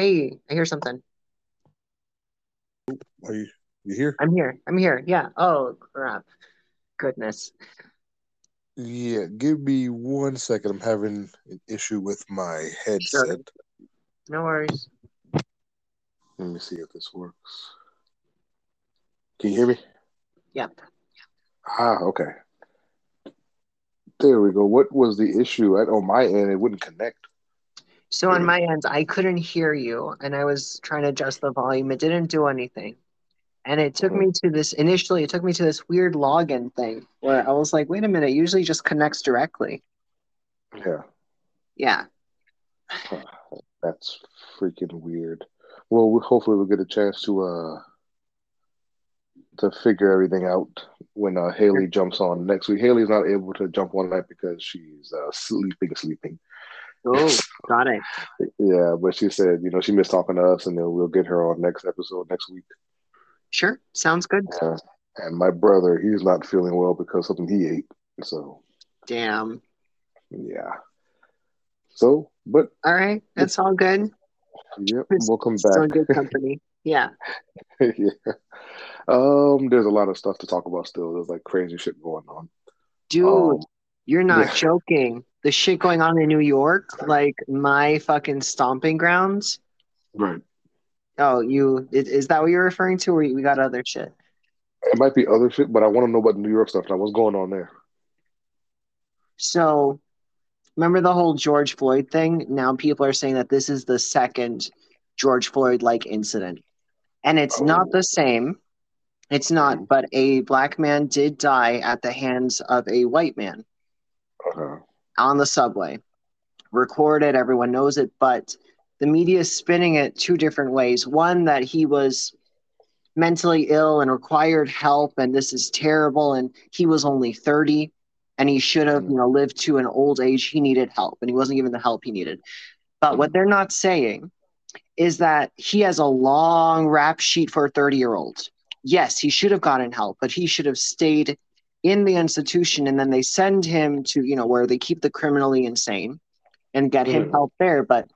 Hey, I hear something. Are you you here? I'm here. I'm here. Yeah. Oh, crap. Goodness. Yeah, give me one second. I'm having an issue with my Sure. headset. No worries. Let me see if this works. Can you hear me? Yep. Ah, okay. There we go. What was the issue? At, on my end, it wouldn't connect. So on my end, I couldn't hear you, and I was trying to adjust the volume. It didn't do anything. And it took me to this initially, it took me to this weird login thing where I was like, wait a minute, it usually just connects directly. Yeah, Yeah. that's freaking weird. Well, we, hopefully we'll get a chance to uh to figure everything out when uh, Haley jumps on next week. Haley's not able to jump one night because she's uh, sleeping, sleeping. Oh, got it. Yeah, but she said, you know, she missed talking to us, and then we'll get her on next episode next week. Sure. Sounds good. Uh, and my brother, he's not feeling well because something he ate. So Damn. yeah. So, but All right. That's all good. yep, It's we'll come Still back. good company. Yeah. yeah. Um, there's a lot of stuff to talk about still. There's like crazy shit going on. Dude, Um, you're not yeah. joking. The shit going on in New York, like my fucking stomping grounds. right. Oh, you is, is that what you're referring to, or we got other shit? It might be other shit, but I want to know about New York stuff now. What's going on there? So, remember the whole George Floyd thing? Now people are saying that this is the second George Floyd like incident. And it's oh. not Oh. the same. It's not, but a black man did die at the hands of a white man Okay. On the subway. Recorded, everyone knows it, but the media is spinning it two different ways. One, that he was mentally ill and required help, and this is terrible, and he was only 30 and he should have, you know, lived to an old age. He needed help, and he wasn't given the help he needed. But what they're not saying is that he has a long rap sheet for a 30 year old. Yes, he should have gotten help, but he should have stayed in the institution and then they send him to, you know, where they keep the criminally insane and get him Mhm. help there. But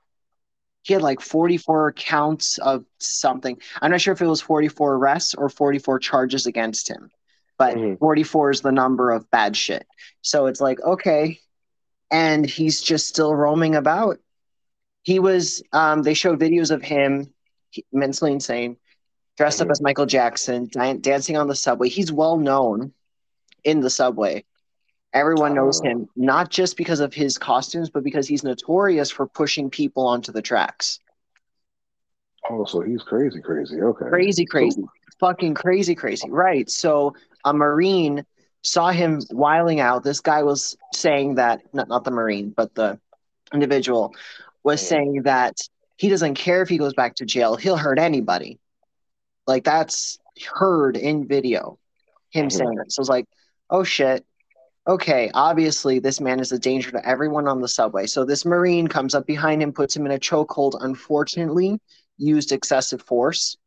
he had like 44 counts of something. I'm not sure if it was 44 arrests or 44 charges against him, but Mhm. 44 is the number of bad shit. So it's like, okay. And he's just still roaming about. He was, um, they showed videos of him he- mentally insane, dressed up Mhm. as Michael Jackson, dan- dancing on the subway. He's well known in the subway. Everyone knows Uh. him, not just because of his costumes, but because he's notorious for pushing people onto the tracks. Oh, so he's crazy, crazy. Okay. Crazy, crazy. So- Fucking crazy, crazy. Right. So a Marine saw him wiling out. This guy was saying that, not, not the Marine, but the individual was Mhm. saying that he doesn't care if he goes back to jail, he'll hurt anybody. Like that's heard in video, him Mhm. saying it. So it's like, oh shit. Okay, obviously this man is a danger to everyone on the subway. So this Marine comes up behind him, puts him in a chokehold, unfortunately, used excessive force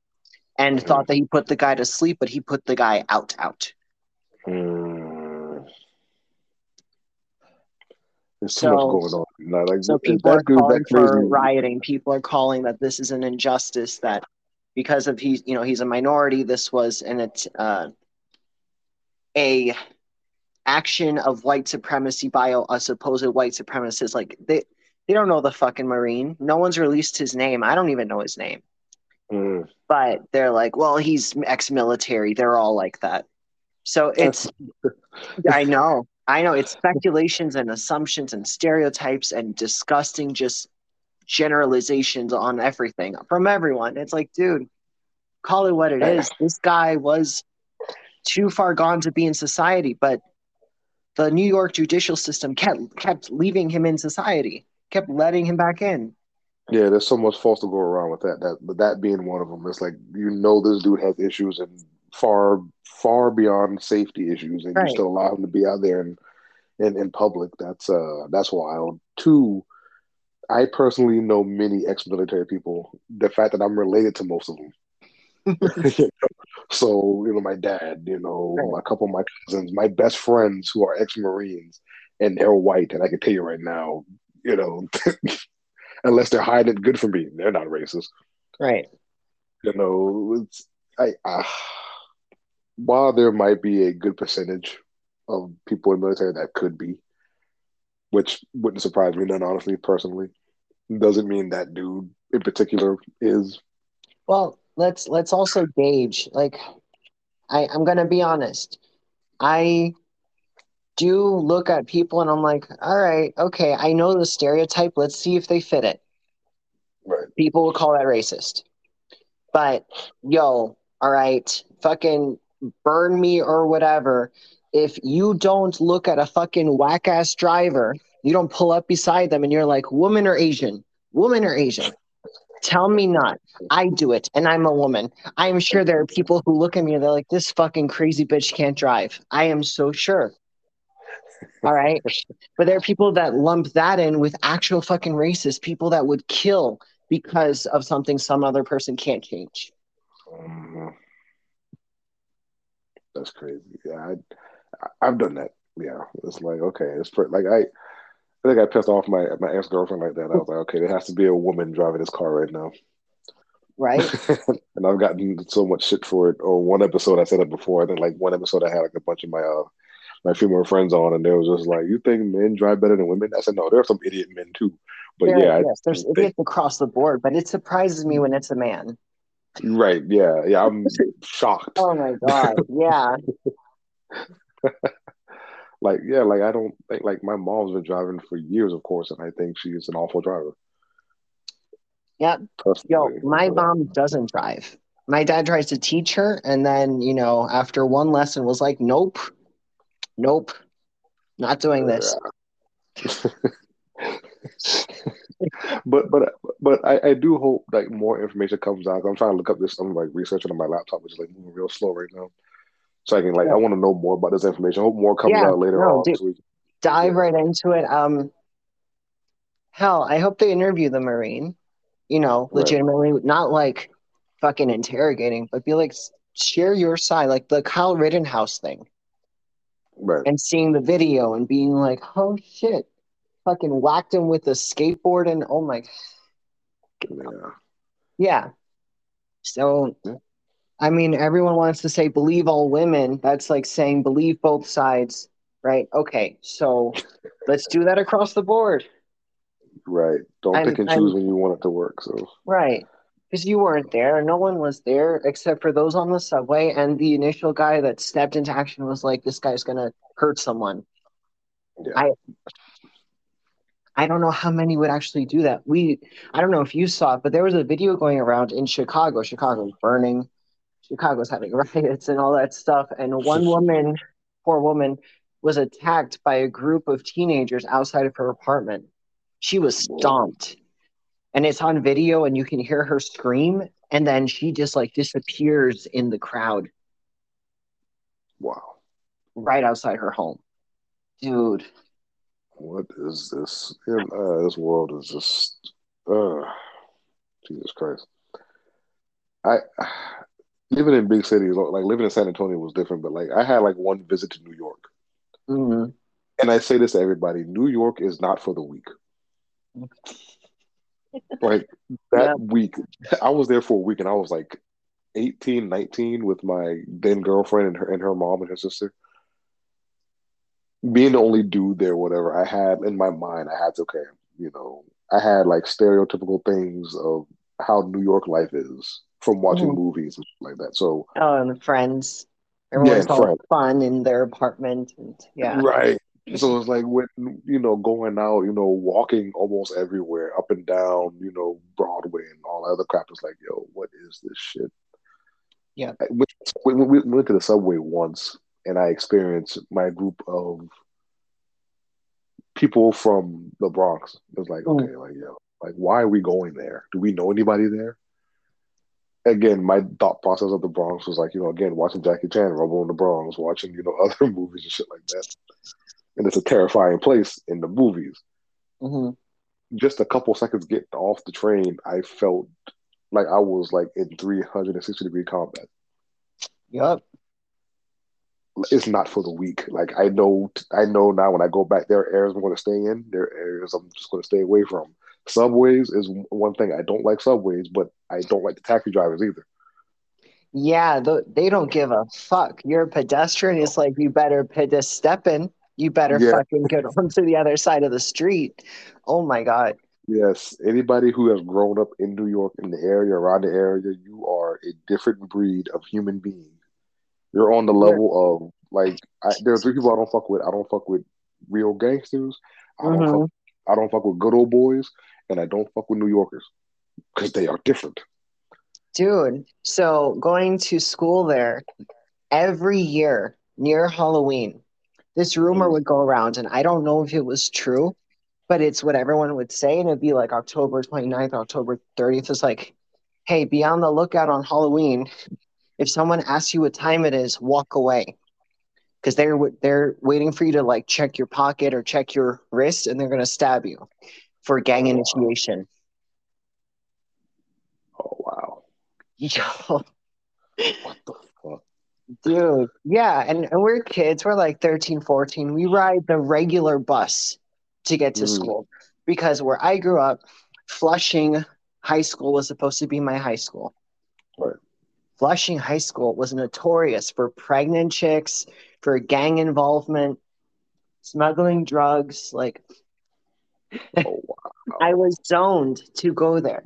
and Mhm. thought that he put the guy to sleep, but he put the guy out out. Mm. There's too So- much going on. Like, So people are calling for rioting. People are calling that this is an injustice. That because of he, you know, he's a minority. This was and it, uh, a action of white supremacy by a, supposed white supremacist. Like they they don't know the fucking marine. No one's released his name. I don't even know his name. Mm. But they're like, well, he's ex-military. They're all like that. So it's I know. I know it's speculations and assumptions and stereotypes and disgusting just generalizations on everything from everyone. It's like, dude, call it what it is. This guy was too far gone to be in society, but the New York judicial system kept kept leaving him in society, kept letting him back in. Yeah, there's so much false to go around with that. That but that being one of them, it's like you know this dude has issues and far far beyond safety issues, and Right. you still allow him to be out there and in, in public. That's uh that's wild. Two, I personally know many ex-military people. The fact that I'm related to most of them. so you know, my dad, you know, Right. a couple of my cousins, my best friends who are ex-marines, and they're white, and I can tell you right now, you know. unless they're hiding it good for me. They're not racist. Right. You know, it's I. Uh, while there might be a good percentage of people in the military that could be, which wouldn't surprise me none, honestly, personally, doesn't mean that dude in particular is. Well, let's let's also gauge. Like, I I'm gonna be honest. I do look at people and I'm like, all right, okay, I know the stereotype. Let's see if they fit it. Right. People will call that racist. But yo, all right, fucking burn me or whatever. If you don't look at a fucking whack ass driver, you don't pull up beside them and you're like, woman or Asian, woman or Asian. Tell me not. I do it, and I'm a woman. I'm sure there are people who look at me and they're like, this fucking crazy bitch can't drive. I am so sure. All right. But there are people that lump that in with actual fucking racist people that would kill because of something some other person can't change. Um, that's crazy. Yeah, I, I've done that. Yeah, it's like okay, it's pretty, like I, I think I pissed off my my ex girlfriend like that. I was like, okay, there has to be a woman driving this car right now, right? and I've gotten so much shit for it. Or one episode I said it before. I think like one episode I had like a bunch of my uh my female friends on, and they was just like, "You think men drive better than women?" I said, "No, there are some idiot men too." But there, yeah, yes, there's idiots across the board, but it surprises me when it's a man. Right? Yeah, yeah. I'm shocked. Oh my god! Yeah. like yeah, like I don't think like my mom's been driving for years, of course, and I think she's an awful driver. Yeah. Yo, my mom doesn't drive. My dad tries to teach her, and then you know, after one lesson, was like, "Nope, nope, not doing this." but but but I, I do hope like more information comes out. I'm trying to look up this. I'm like researching on my laptop, which is like moving real slow right now. So I can like yeah. I want to know more about this information. I hope more comes yeah, out later no, on this week. Dive yeah. right into it. Um, hell, I hope they interview the Marine. You know, legitimately, right. not like fucking interrogating, but be like share your side, like the Kyle Rittenhouse thing. Right. And seeing the video and being like, oh shit, fucking whacked him with a skateboard and oh my yeah. Yeah. So I mean everyone wants to say believe all women. That's like saying believe both sides, right? Okay. So let's do that across the board. Right. Don't I'm, pick and choose I'm, when you want it to work. So Right. Because you weren't there. No one was there except for those on the subway and the initial guy that stepped into action was like, This guy's gonna hurt someone. Yeah. I I don't know how many would actually do that. We, I don't know if you saw it, but there was a video going around in Chicago. Chicago's burning. Chicago's having riots and all that stuff. And one woman, poor woman, was attacked by a group of teenagers outside of her apartment. She was stomped. And it's on video, and you can hear her scream. And then she just like disappears in the crowd. Wow. Right outside her home. Dude, what is this? Uh, this world is just, uh, Jesus Christ. I living in big cities, like living in San Antonio was different, but like I had like one visit to New York, mm-hmm. and I say this to everybody: New York is not for the weak. like that yeah. week, I was there for a week, and I was like 18, 19 with my then girlfriend and her and her mom and her sister being the only dude there, whatever, I had in my mind, I had to, okay, you know, I had like stereotypical things of how New York life is from watching mm. movies and like that. So, oh, and friends, everyone's yeah, all friends. fun in their apartment, and yeah, right. So it's like when you know going out, you know, walking almost everywhere, up and down, you know, Broadway and all that other crap. It's like, yo, what is this shit? Yeah, we, we went to the subway once and I experienced my group of people from the Bronx. It was like, mm. okay, like yo, like why are we going there? Do we know anybody there? Again, my thought process of the Bronx was like, you know, again, watching Jackie Chan, Rumble in the Bronx, watching, you know, other movies and shit like that. And it's a terrifying place in the movies. Mm-hmm. Just a couple seconds getting off the train, I felt like I was like in 360 degree combat. Yep it's not for the weak. Like I know, I know now when I go back, there are areas I'm going to stay in. There are areas I'm just going to stay away from. subways is one thing. I don't like subways, but I don't like the taxi drivers either. Yeah, th- they don't give a fuck. You're a pedestrian. It's like you better pedestrian. You better Yeah. fucking get onto the other side of the street. Oh my god. Yes, anybody who has grown up in New York, in the area, around the area, you are a different breed of human being. You're on the level of like I, there are three people I don't fuck with. I don't fuck with real gangsters. I don't Mhm. fuck, I don't fuck with good old boys, and I don't fuck with New Yorkers because they are different. Dude, so going to school there every year near Halloween, this rumor Mm. would go around, and I don't know if it was true, but it's what everyone would say, and it'd be like October 29th, October 30th. It's like, hey, be on the lookout on Halloween. If someone asks you what time it is, walk away. Because they're they're waiting for you to like check your pocket or check your wrist, and they're gonna stab you for gang Oh, initiation. Oh wow, Yo, what the fuck? Dude, yeah, and, and we're kids, we're like 13, 14. We ride the regular bus to get to Mhm. school because where I grew up, Flushing High School was supposed to be my high school. Right. Flushing High School was notorious for pregnant chicks, for gang involvement, smuggling drugs. Like, Oh wow. I was zoned to go there.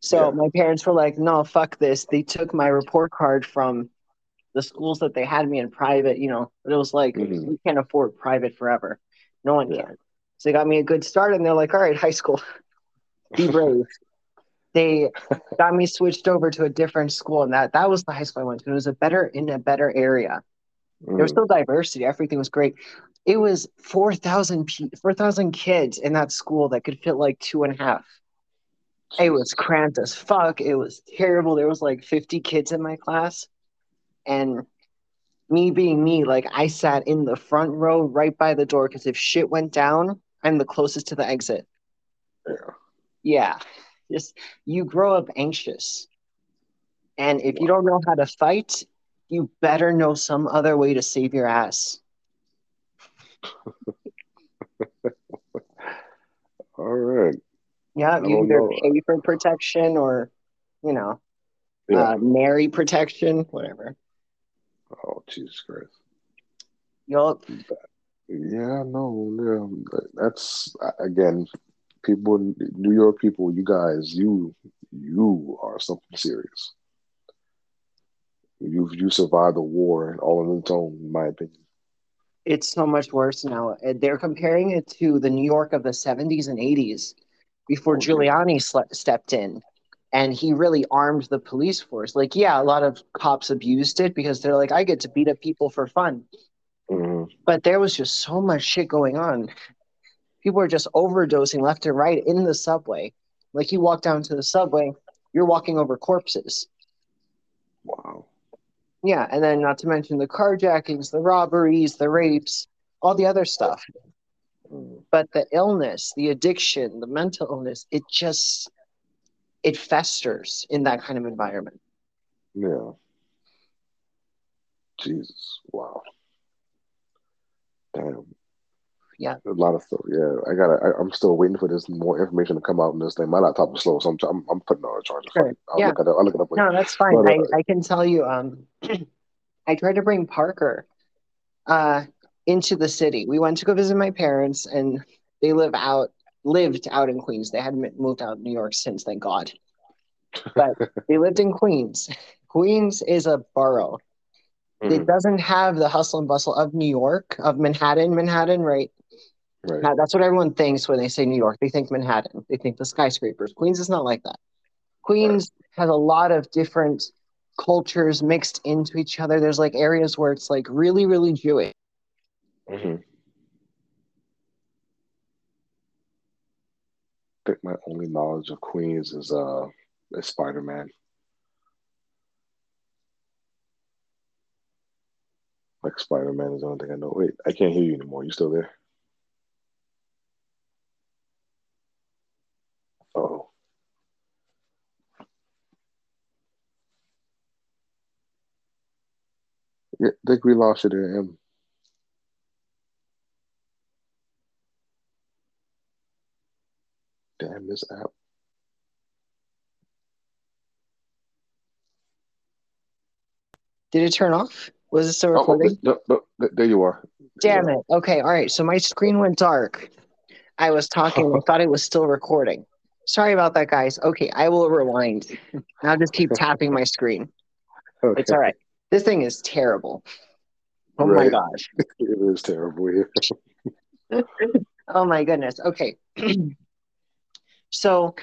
So Yeah. my parents were like, no, fuck this. They took my report card from the schools that they had me in private, you know, but it was like, Mhm. we can't afford private forever. No one Yeah. can. So they got me a good start and they're like, all right, high school, be brave. they got me switched over to a different school and that that was the high school I went to. It was a better in a better area. There was Mhm. still diversity. Everything was great. It was 4,000 pe- 4,000 kids in that school that could fit like two and a half. It was cramped as fuck. It was terrible. There was like 50 kids in my class. And me being me, like I sat in the front row right by the door because if shit went down, I'm the closest to the exit. Yeah. Yeah. Just you grow up anxious. And if you don't know how to fight, you better know some other way to save your ass. All right. Yeah, you either know. pay for protection or, you know, Yeah. uh, marry protection, whatever. oh Jesus Christ. Yup. Yeah, no, yeah. That's again, people, New York people, you guys, you, you are something serious. You, you survived the war all on its own, in my opinion. It's so much worse now. Uh, They're comparing it to the New York of the 70s and 80s before Oh, Giuliani stepped in and he really armed the police force. Like, yeah, a lot of cops abused it because they're like, I get to beat up people for fun. hmm But there was just so much shit going on. People were just overdosing left and right in the subway. Like, you walk down to the subway, you're walking over corpses. Wow. Yeah, and then not to mention the carjackings, the robberies, the rapes, all the other stuff. But the illness, the addiction, the mental illness, it just it festers in that kind of environment. Yeah. Jesus. Wow. Damn. Yeah. A lot of stuff. Yeah, I gotta. I, I'm still waiting for this more information to come out on this thing. My laptop is slow, so I'm I'm, I'm putting on a charger. Sure. I'll Yeah. look it up. I'll look it up later. No, that's fine. But, I, uh, I can tell you, um, I tried to bring Parker uh, into the city. We went to go visit my parents, and they live out lived out in Queens. They hadn't moved out of New York since, thank God. But they lived in Queens. Queens is a borough. It Mhm. doesn't have the hustle and bustle of New York, of Manhattan. Manhattan, right? Right. Now, that's what everyone thinks when they say New York. They think Manhattan. They think the skyscrapers. Queens is not like that. Queens has a lot of different cultures mixed into each other. There's like areas where it's like really, really Jewish. Hmm I think my only knowledge of Queens is uh is Spider Man. Like Spider Man is the only thing I know. Wait, I can't hear you anymore. You still there? Oh. Yeah, I think we lost you there. Damn this app. Did it turn off? Was it still Oh, recording? no, no, no, there you are. Damn it. Okay, all right. So my screen went dark. I was talking, I thought it was still recording. Sorry about that, guys. Okay, I will rewind. I'll just keep tapping my screen. Okay. It's all right. This thing is terrible. Oh my Right. gosh. It is terrible. Oh my goodness. Okay. so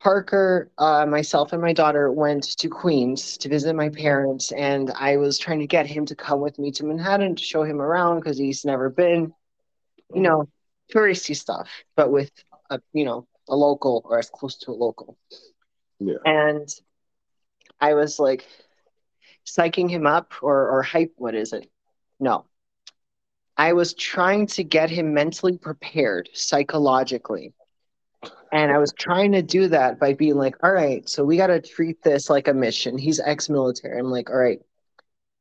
Parker, uh, myself, and my daughter went to Queens to visit my parents, and I was trying to get him to come with me to Manhattan to show him around because he's never been, you know, touristy stuff, but with a, you know, a local or as close to a local. Yeah. And I was like psyching him up or or hype. What is it? No. I was trying to get him mentally prepared psychologically. And I was trying to do that by being like, all right, so we got to treat this like a mission. He's ex military. I'm like, all right,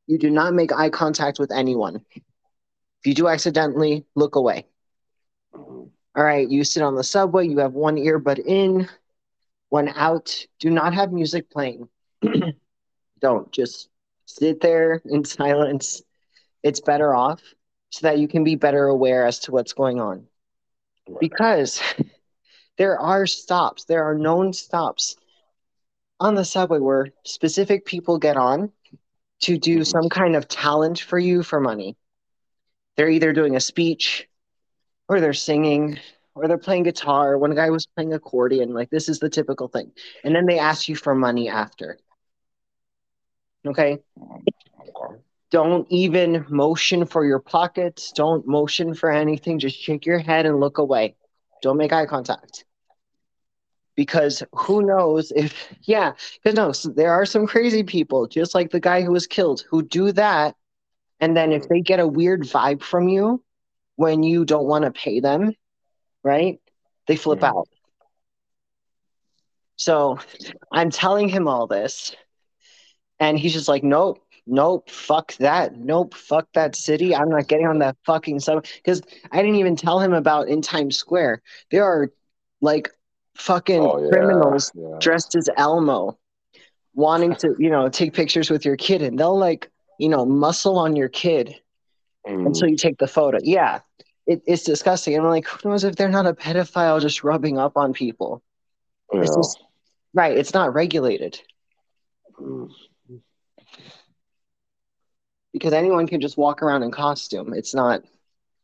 you do not make eye contact with anyone. If you do accidentally, look away. All right, you sit on the subway, you have one earbud in, one out. Do not have music playing. Don't just sit there in silence. It's better off so that you can be better aware as to what's going on. Because there are stops, there are known stops on the subway where specific people get on to do some kind of talent for you for money. They're either doing a speech or they're singing or they're playing guitar. One guy was playing accordion. Like, this is the typical thing. And then they ask you for money after. Okay. Don't even motion for your pockets. Don't motion for anything. Just shake your head and look away. Don't make eye contact. Because who knows if, yeah, because no, so there are some crazy people, just like the guy who was killed, who do that. And then if they get a weird vibe from you when you don't want to pay them, right? They flip Mhm. out. So I'm telling him all this. And he's just like, nope, nope, fuck that. Nope, fuck that city. I'm not getting on that fucking sub. Because I didn't even tell him about in Times Square. There are like fucking Oh yeah. criminals yeah. dressed as Elmo wanting to, you know, take pictures with your kid. And they'll like, you know, muscle on your kid Mm. until you take the photo. Yeah. It, it's disgusting. And I'm like, who knows if they're not a pedophile just rubbing up on people? Yeah. It's just, right. It's not regulated. Mm. because anyone can just walk around in costume. It's not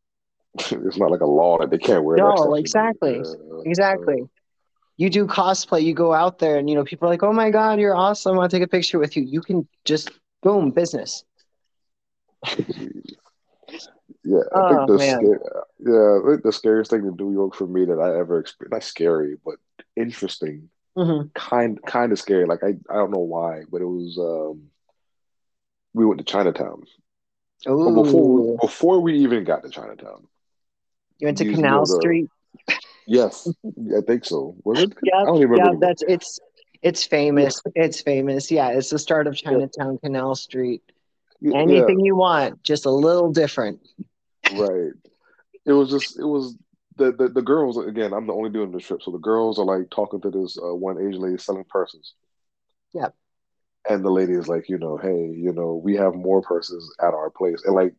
it's not like a law that they can't wear. No, exactly. know? exactly. Yeah. You do cosplay, you go out there, and you know people are like, "Oh my god, you're awesome! I want to take a picture with you." You can just boom, business. Yeah, I Oh, think the man. sca- yeah, I think the scariest thing in New York for me that I ever experienced, not scary, but interesting, hmm kind kind of scary. Like I, I don't know why, but it was um we went to Chinatown. But before we, before we even got to Chinatown. you went to Canal Street. Yes, I think so. Was it? I Yeah, don't even yeah, remember. that's it's it's famous. It's famous. Yeah, it's the start of Chinatown, Canal Street. Yeah, Anything you want, just a little different. right. It was just it was the, the the girls again. I'm the only doing the trip, so the girls are like talking to this uh, one Asian lady selling purses. Yep. And the lady is like, you know, hey, you know, we have more purses at our place, and like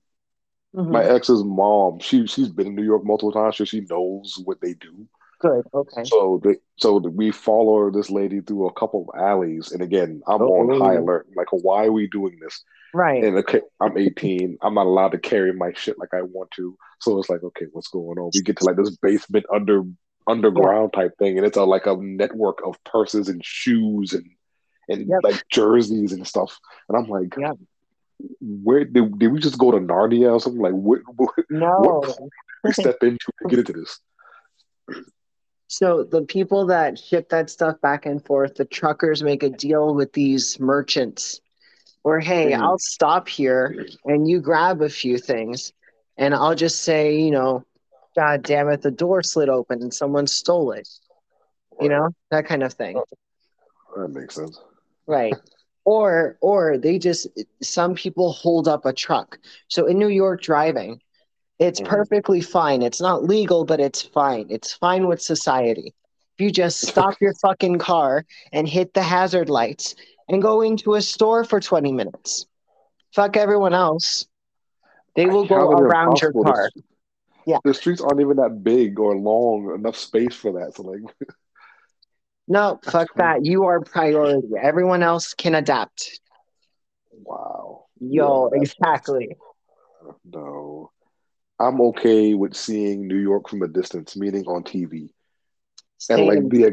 Mhm. my ex's mom, she she's been in New York multiple times, so she knows what they do. Good. Okay. So they, so we follow this lady through a couple of alleys, and again, I'm Oh. on high alert. Like, why are we doing this? Right. And okay, I'm 18. I'm not allowed to carry my shit like I want to. So it's like, okay, what's going on? We get to like this basement under underground type thing, and it's a, like a network of purses and shoes and and Yep. like jerseys and stuff. And I'm like, Yep. Where did, did we just go to Narnia or something? Like, what, what, No. what did we step into to get into this? So the people that ship that stuff back and forth, the truckers make a deal with these merchants or hey, Mhm. I'll stop here and you grab a few things and I'll just say, you know, God damn it, the door slid open and someone stole it. You know, that kind of thing. That makes sense. Right. Or or they just some people hold up a truck. So in New York driving, it's Mhm. perfectly fine. It's not legal, but it's fine. It's fine with society. if you just stop your fucking car and hit the hazard lights and go into a store for 20 minutes. Fuck everyone else. They will go is it around your car. Yeah. the streets aren't even that big or long enough space for that. So like, No, fuck that. You are priority. Everyone else can adapt. wow. Yo, Yeah, exactly. No, I'm okay with seeing New York from a distance, meaning on TV, and like the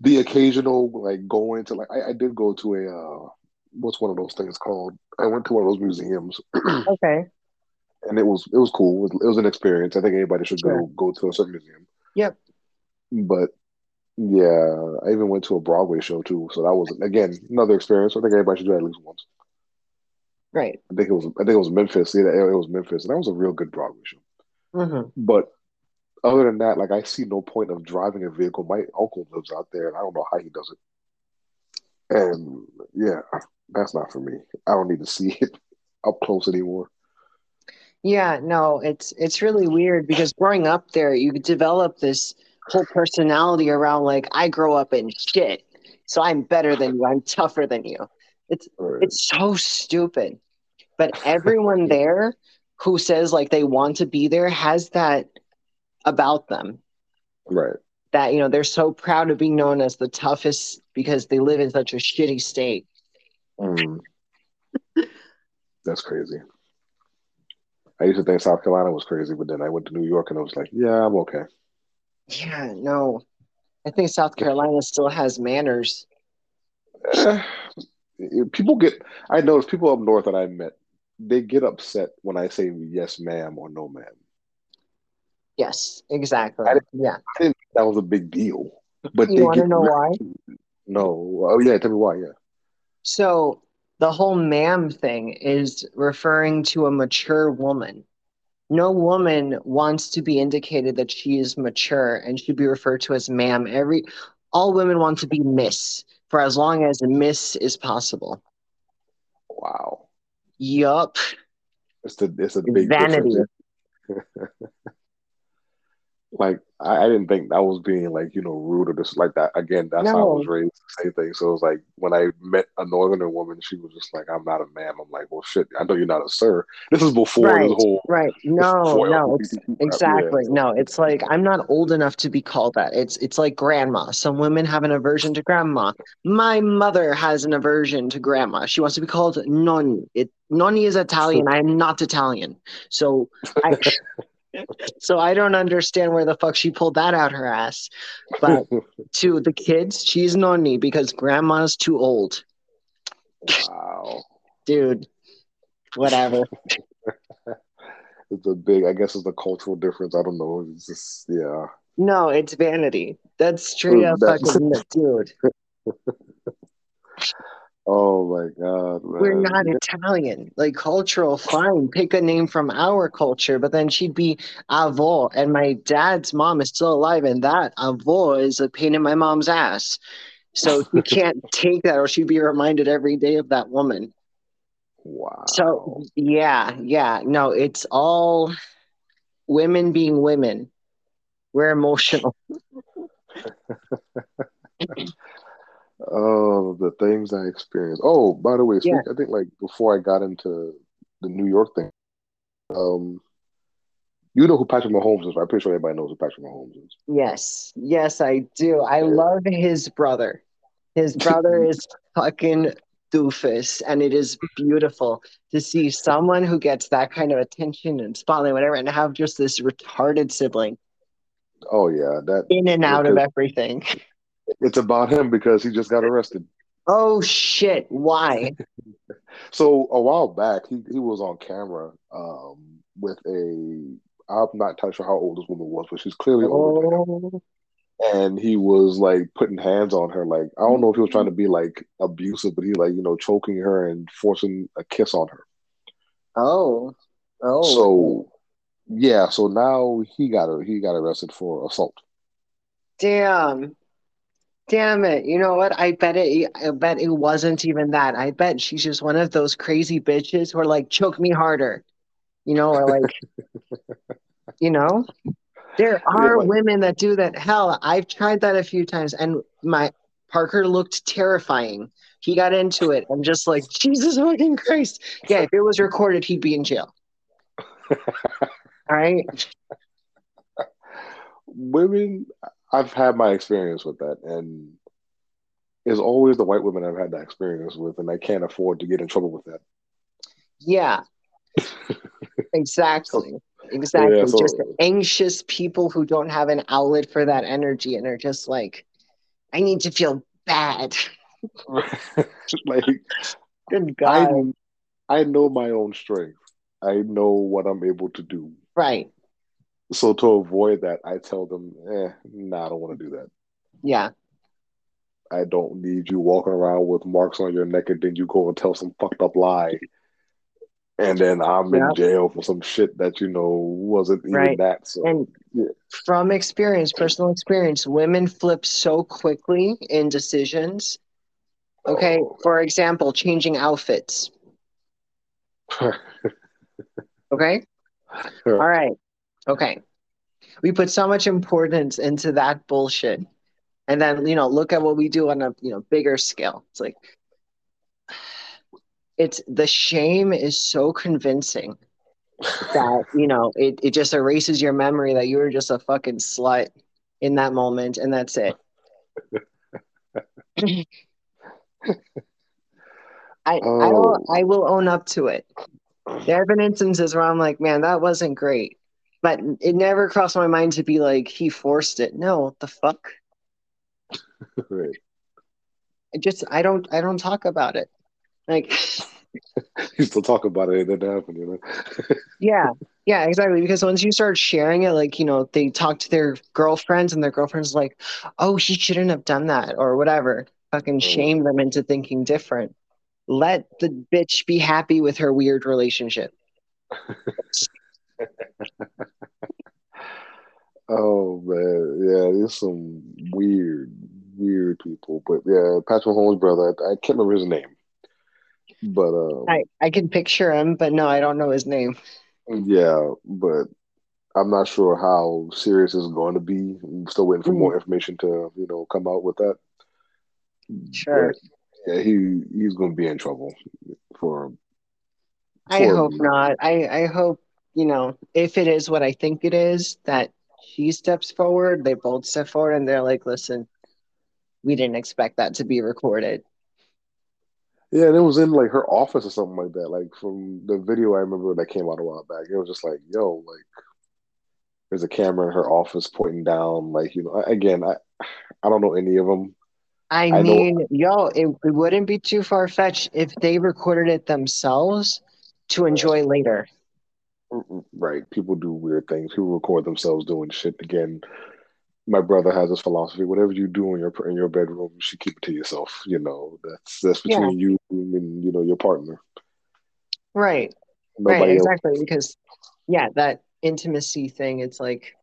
the occasional like going to like I, I did go to a uh, what's one of those things called? I went to one of those museums, Okay. and it was it was cool. It was, it was an experience. I think anybody should Sure. go go to a certain museum. Yep. But yeah, I even went to a Broadway show too. So that was again another experience. I think everybody should do that at least once. Right. I think it was I think it was Memphis. Yeah, it was Memphis, and that was a real good Broadway show. hmm But other than that, like I see no point of driving a vehicle. My uncle lives out there, and I don't know how he does it. And yeah, that's not for me. I don't need to see it up close anymore. Yeah, no, it's it's really weird because growing up there, you develop this whole personality around like I grow up in shit, so I'm better than you, I'm tougher than you. It's Right. it's so stupid. But everyone there who says like they want to be there has that about them. Right. That you know they're so proud of being known as the toughest because they live in such a shitty state. Mm. That's crazy. I used to think South Carolina was crazy, but then I went to New York and I was like, yeah, I'm okay. Yeah, no. I think South Carolina still has manners. Eh, people get, I noticed people up north that I met, they get upset when I say yes, ma'am, or no, ma'am. Yes, exactly. I Yeah. I didn't think that was a big deal, but You want to know why? no. Oh yeah, tell me why. Yeah. So the whole ma'am thing is referring to a mature woman. No woman wants to be indicated that she is mature and should be referred to as ma'am. Every all women want to be miss for as long as miss is possible. Wow. Yup. It's the it's a big Vanity. Like I, I didn't think that was being like you know rude or just like that. Again, that's how I was No. raised. Same thing. So it was like when I met a northerner woman, she was just like, "I'm not a ma'am." I'm like, "Well, shit, I know you're not a sir." This is before Right. whole Right. No, no, it's exactly. Yeah, No, it's like I'm not old enough to be called that. It's it's like grandma. Some women have an aversion to grandma. My mother has an aversion to grandma. She wants to be called nonni. It nonni is Italian. I am not Italian. So I so I don't understand where the fuck she pulled that out her ass. But to the kids, she's nonni because grandma's too old. wow, Dude. Whatever. it's a big. I guess it's a cultural difference. I don't know. It's just yeah. No, it's vanity. That's straight up fucking dude. Oh my god, man. We're not Italian. Like cultural, fine. Pick a name from our culture, but then she'd be Avo, and my dad's mom is still alive, and that Avo is a pain in my mom's ass. So you can't take that, or she'd be reminded every day of that woman. Wow. So yeah, yeah, no, it's all women being women. We're emotional. Oh, the things I experienced. Oh, by the way, speak, Yeah. I think like before I got into the New York thing, um, you know who Patrick Mahomes is. right? I'm pretty sure everybody knows who Patrick Mahomes is. Yes, yes, I do. I love his brother. His brother is fucking doofus, and it is beautiful to see someone who gets that kind of attention and spotlight, whatever, and have just this retarded sibling Oh yeah, that in and out of everything. it's about him because he just got arrested. Oh shit! Why? So a while back, he, he was on camera um, with a. I'm not entirely sure how old this woman was, but she's clearly older. Oh, and he was like putting hands on her like i don't know if he was trying to be like abusive but he like you know choking her and forcing a kiss on her oh, oh. so yeah so now he got he got arrested for assault Damn. Damn it. You know what? I bet it I bet it wasn't even that. I bet she's just one of those crazy bitches who are like, choke me harder. You know, or like you know? There are women that do that. Hell, I've tried that a few times, and my Parker looked terrifying. He got into it. I'm just like, Jesus fucking Christ. Yeah, if it was recorded, he'd be in jail. All right. women i've had my experience with that and it's always the white women i've had that experience with and i can't afford to get in trouble with that Yeah. exactly. Exactly. Yeah, so- just anxious people who don't have an outlet for that energy and are just like, I need to feel bad. like Good I, God. I know my own strength i know what i'm able to do right. So to avoid that i tell them eh nah, i don't want to do that Yeah. i don't need you walking around with marks on your neck and then you go and tell some fucked up lie and then i'm in jail for some shit that you know wasn't even Right. that so And Yeah. from experience, personal experience, women flip so quickly in decisions. Okay. Oh. For example, changing outfits. Okay. All right. Okay. We put so much importance into that bullshit. And then, you know, look at what we do on a, you know, bigger scale. It's like it's the shame is so convincing that, you know, it, it just erases your memory that you were just a fucking slut in that moment and that's it. I, I oh. will Oh. I will own up to it. There have been instances where I'm like, man, that wasn't great. But it never crossed my mind to be like, he forced it. No, what the fuck? Right. I just I don't I don't talk about it. Like You still talk about it, it didn't happen, you know. yeah, yeah, exactly. Because once you start sharing it, like, you know, they talk to their girlfriends and their girlfriends like, oh, he shouldn't have done that or whatever. Fucking shame them into thinking different. Let the bitch be happy with her weird relationship. Oh man, yeah, there's some weird, weird people. But yeah, Patrick Mahomes' brother, I, I can't remember his name, but um, I, I can picture him, but no, I don't know his name. yeah, but I'm not sure how serious it's going to be. I'm still waiting for more information to, you know, come out with that. Sure. But, yeah, he he's going to be in trouble for. I for- hope not. I, I hope, you know, if it is what I think it is, that she steps forward, they both step forward and they're like, listen, we didn't expect that to be recorded. Yeah, and it was in like her office or something like that. Like from the video I remember that came out a while back, it was just like, yo, like there's a camera in her office pointing down. Like you know, again, I I don't know any of them. I, I know- mean, yo, it, it wouldn't be too far fetched if they recorded it themselves to enjoy later. Right? People do weird things. People record themselves doing shit. Again, my brother has this philosophy: whatever you do in your in your bedroom, you should keep it to yourself. You know, that's that's Yeah. between you and you know your partner. Right. Nobody right, else. exactly. Because, yeah, that intimacy thing, it's like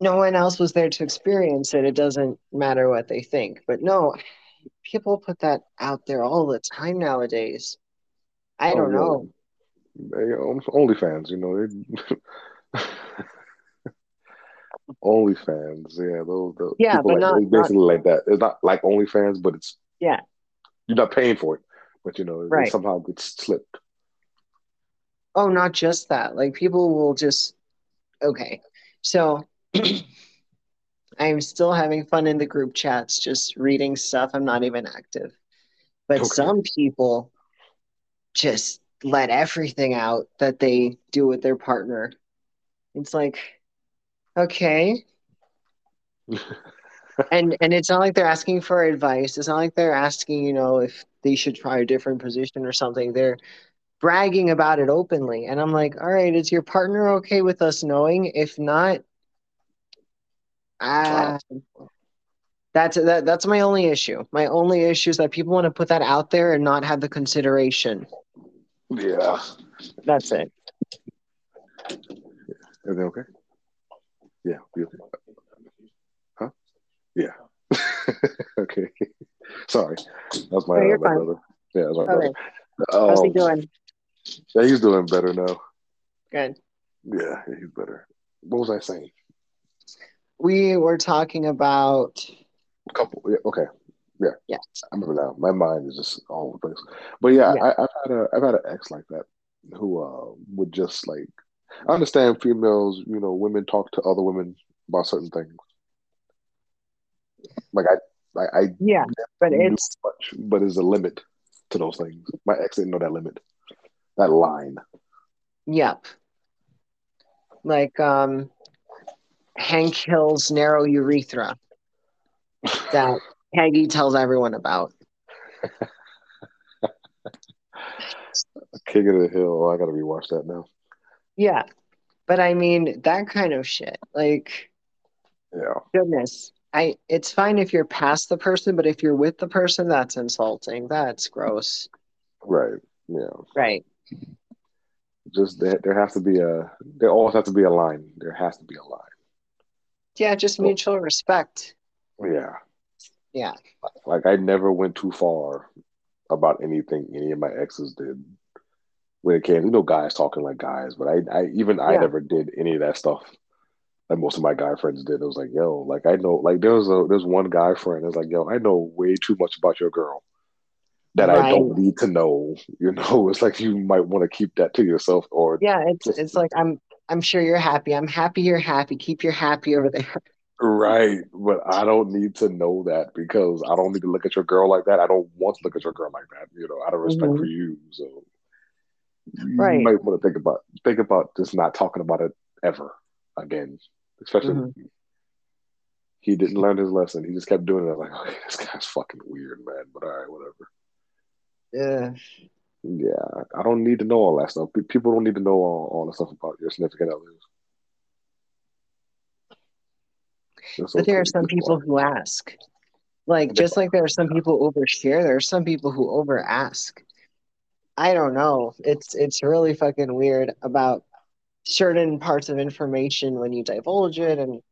no one else was there to experience it. It doesn't matter what they think. But no, people put that out there all the time nowadays. I Oh, don't yeah. know. They, um, OnlyFans, you know, OnlyFans, yeah, those, those Yeah, people like, not- basically like that. It's not like OnlyFans, but it's Yeah. you're not paying for it, but you know, it somehow gets slipped. Oh, not just that. Like people will just okay. So I'm still having fun in the group chats, just reading stuff. I'm not even active. But Okay. some people just let everything out that they do with their partner. It's like, okay. and and it's not like they're asking for advice. It's not like they're asking, you know, if they should try a different position or something. They're bragging about it openly. And I'm like, all right, is your partner okay with us knowing? If not, ah, that's that, that's my only issue. My only issue is that people want to put that out there and not have the consideration. Yeah. That's it. Everything okay? Yeah. you- Huh? Yeah. okay. Sorry. That's my, No, uh, you're my fine. brother. Yeah, that's my Okay. brother. How's he Um, doing? Yeah, he's doing better now. Good. Yeah, yeah, he's better. What was I saying? we were talking about A couple. Yeah, okay. Yeah. Yeah. I remember now. My mind is just all over the place. But yeah, Yeah. I, I've had a I've had an ex like that who uh would just like I understand females, you know, women talk to other women about certain things. Like I I, I yeah, but it's much, but there's a limit to those things. My ex didn't know that limit, that line. yep. Like um Hank Hill's narrow urethra that Peggy tells everyone about. King of the Hill. Oh, I gotta rewatch that now. Yeah. But I mean that kind of shit. Like Yeah, goodness. I it's fine if you're past the person, but if you're with the person, that's insulting. That's gross. right. Yeah, Right. just there. There has to be a. There always has to be a line. There has to be a line. Yeah, just mutual respect. Yeah. Yeah. Like I never went too far about anything any of my exes did when it came. You know, guys talking like guys, but I, I even I never did any of that stuff. Like most of my guy friends did. It was like, yo, like I know, like there was a there's one guy friend. It's like, yo, I know way too much about your girl that I don't need to know. You know, it's like you might want to keep that to yourself, or Yeah, it's it's like I'm I'm sure you're happy. I'm happy you're happy. Keep your happy over there. Right, but I don't need to know that because I don't need to look at your girl like that. I don't want to look at your girl like that, you know, out of respect Mhm. for you. So you Right. might want to think about think about just not talking about it ever again. Especially Mhm. he didn't learn his lesson. He just kept doing it. I'm like, okay, this guy's fucking weird, man. But all right, whatever. Yeah. Yeah, I don't need to know all that stuff. People don't need to know all, all the stuff about your significant others. But there are some people who ask. Like just like there are some people who overshare, there are some people who over ask. I don't know. It's it's really fucking weird about certain parts of information when you divulge it and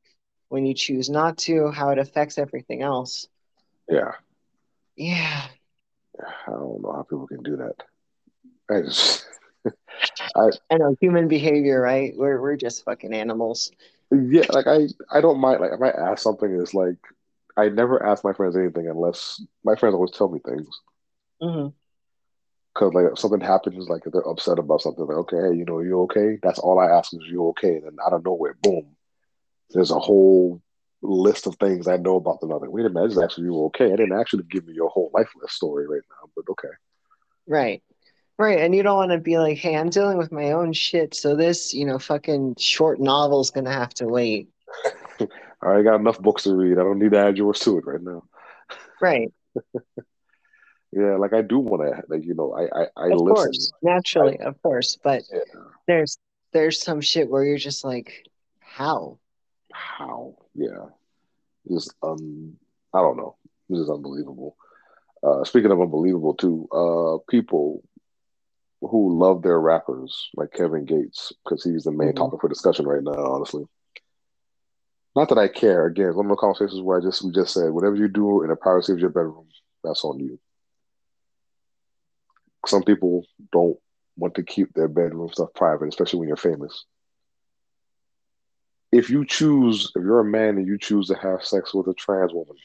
when you choose not to, how it affects everything else. Yeah, Yeah. I don't know how people can do that. I just. I know human behavior, right? We're we're just fucking animals. Yeah, like I, I don't mind. Like if I ask something, it's like I never ask my friends anything unless my friends always tell me things. Mm-hmm. Because like if something happens, like if they're upset about something, like okay, hey, you know, you okay? That's all I ask is you okay? And then out of nowhere, boom, there's a whole list of things I know about them. I'm like, wait a minute, I just asked you okay. I didn't actually give me your whole life story right now, but okay. Right. Right. And you don't want to be like, hey, I'm dealing with my own shit, so this, you know, fucking short novel's gonna have to wait. I already got enough books to read. I don't need to add yours to it right now. Right. Yeah, like I do want to, like you know, I I, I Of listen. course. Naturally, of course. But Yeah. there's there's some shit where you're just like, how? how yeah just um i don't know this is unbelievable uh speaking of unbelievable too uh people who love their rappers like kevin gates because he's the main Mhm. topic for discussion right now honestly not that i care again one of the conversations where i just we just said whatever you do in the privacy of your bedroom that's on you some people don't want to keep their bedroom stuff private especially when you're famous if you choose, if you're a man and you choose to have sex with a trans woman,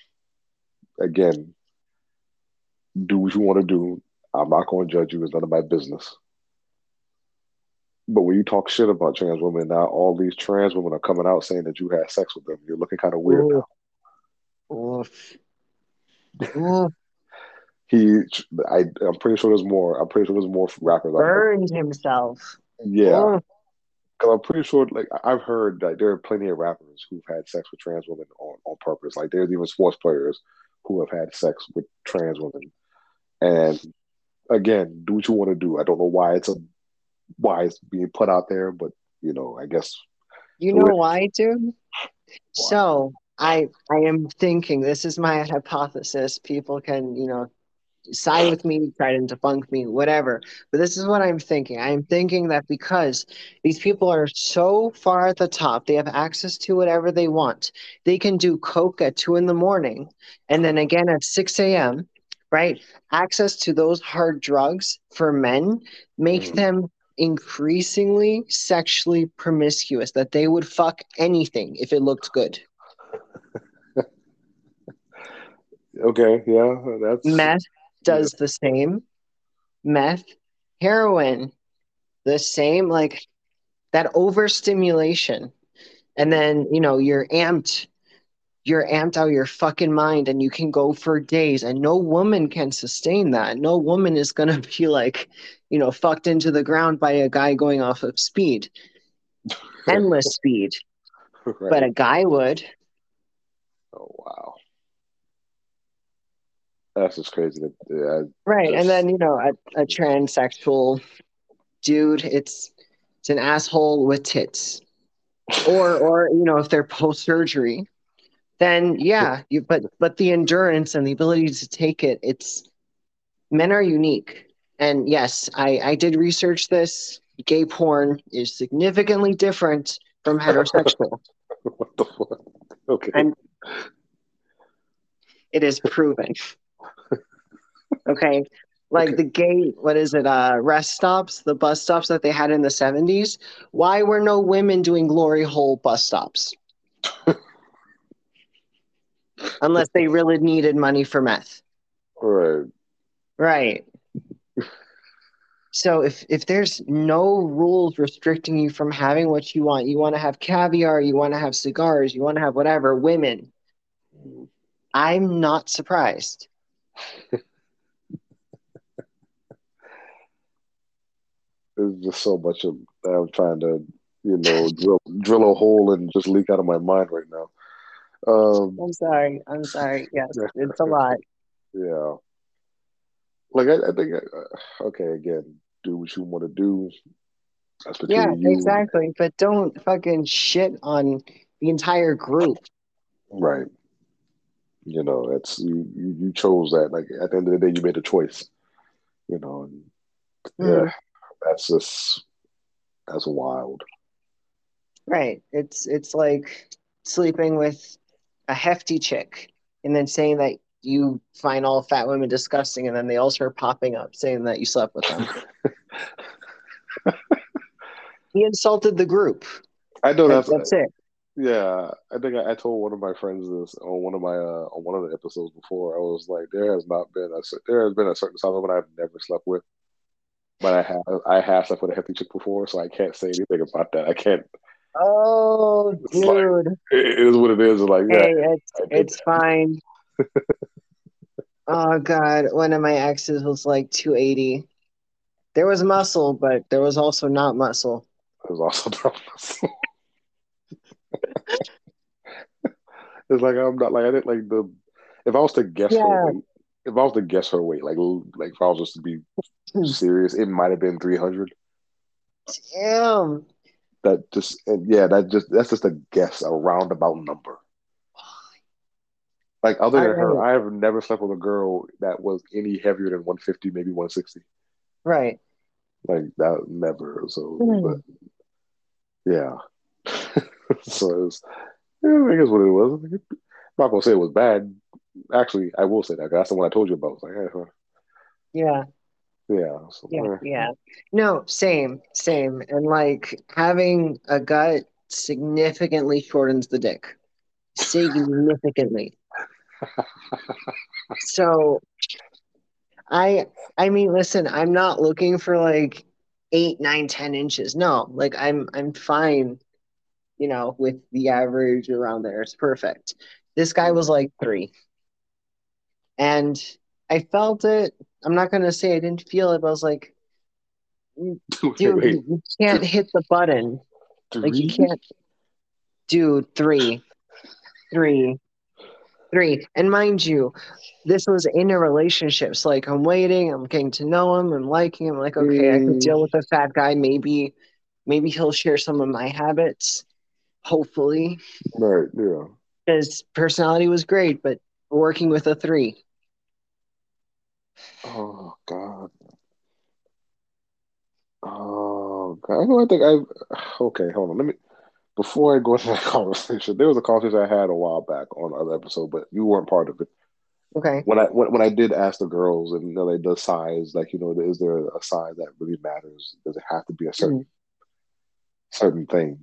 again, do what you want to do. I'm not going to judge you. It's none of my business. But when you talk shit about trans women, now all these trans women are coming out saying that you had sex with them. You're looking kind of weird now. Oof. Oof. He, I, I'm pretty sure there's more. I'm pretty sure there's more rappers. out. Burned himself. Yeah, because I'm pretty sure. Like I've heard that there are plenty of rappers who've had sex with trans women on on purpose. Like there's even sports players who have had sex with trans women. And again, do what you want to do. I don't know why it's a why it's being put out there, but you know, I guess You know why, dude? So I I am thinking this is my hypothesis. People can, you know, side with me, try to debunk me, whatever. But this is what I'm thinking. I'm thinking that because these people are so far at the top, they have access to whatever they want. They can do coke at two in the morning and then again at 6 a.m right? Access to those hard drugs for men make mm-hmm. them increasingly sexually promiscuous, that they would fuck anything if it looked good. okay, yeah, that's meth does yeah. the same. Meth, heroin, the same, like that overstimulation. And then, you know, you're amped you're amped out your fucking mind, and you can go for days, and no woman can sustain that. No woman is gonna be like, you know, fucked into the ground by a guy going off of speed, endless speed. right. But a guy would. oh wow, that's just crazy. That Right. Just- And then, you know, a, a transsexual dude, it's it's an asshole with tits. Or or, you know, if they're post surgery, then yeah, you but but the endurance and the ability to take it, it's men are unique. And yes, I, I did research this. Gay porn is significantly different from heterosexual. what the fuck? Okay, And- it is proven. Okay. Like Okay. the gay, what is it, uh, rest stops, the bus stops that they had in the 70s. Why were no women doing glory hole bus stops? Unless they really needed money for meth. Right. Right. So if if there's no rules restricting you from having what you want, you want to have caviar, you want to have cigars, you want to have whatever, women, I'm not surprised. There's just so much of I'm trying to, you know, drill drill a hole and just leak out of my mind right now. Um, I'm sorry. I'm sorry. Yes, it's a lot. yeah. Like I, I think, uh, okay, again, do what you want to do. That's between Yeah, you. exactly. But don't fucking shit on the entire group. Right. You know, that's you, you. You chose that. Like at the end of the day, you made a choice. You know, and Mhm. yeah, that's just that's wild. Right. It's it's like sleeping with a hefty chick and then saying that you find all fat women disgusting and then they all start popping up saying that you slept with them. he insulted the group. I know That's, that's, that's it. yeah. I think I, I told one of my friends this on one of my uh, on one of the episodes before. I was like, there has not been a there has been a certain size woman I've never slept with, but I have I have slept with a hefty chick before, so I can't say anything about that. I can't. Oh, It's like- dude. It is what it is. Like yeah, Hey, it's I it's fine. oh God, one of my exes was like 280. There was muscle, but there was also not muscle. It was also not muscle. It's like I'm not like I didn't like the if I was to guess Yeah. her weight, if I was to guess her weight, like like if I was just to be serious, it might have been three hundred. Damn. That just and yeah, that just that's just a guess, a roundabout number. Like other than her, I have never slept with a girl that was any heavier than one fifty, maybe one sixty. Right. Like that never. So Hmm. but yeah. so it's yeah, I guess what it was. I'm not gonna say it was bad. Actually, I will say that 'cause that's the one I told you about. Like, yeah, Yeah. Yeah. So, Yeah. eh. Yeah. No, same, same. And like having a gut significantly shortens the dick. Significantly. So I I mean, listen, I'm not looking for like eight, nine, ten inches. No, like I'm I'm fine, you know, with the average around there. It's perfect. This guy was like three. And I felt it. I'm not gonna say I didn't feel it, but I was like, dude, Wait, you, wait, you can't hit the button. Like you can't do three. Three. Three. And mind you, this was in a relationship. So like I'm waiting, I'm getting to know him, I'm liking him, like, okay, I could Mm. deal with a fat guy. Maybe maybe he'll share some of my habits. Hopefully. Right, yeah. His personality was great, but working with a three. Oh God. Oh God. I think I. Okay, hold on. Let me. Before I go into that conversation, there was a conversation I had a while back on another episode, but you weren't part of it. Okay. When I when, when I did ask the girls and you know like the size, like you know, is there a size that really matters? Does it have to be a certain mm-hmm. certain thing?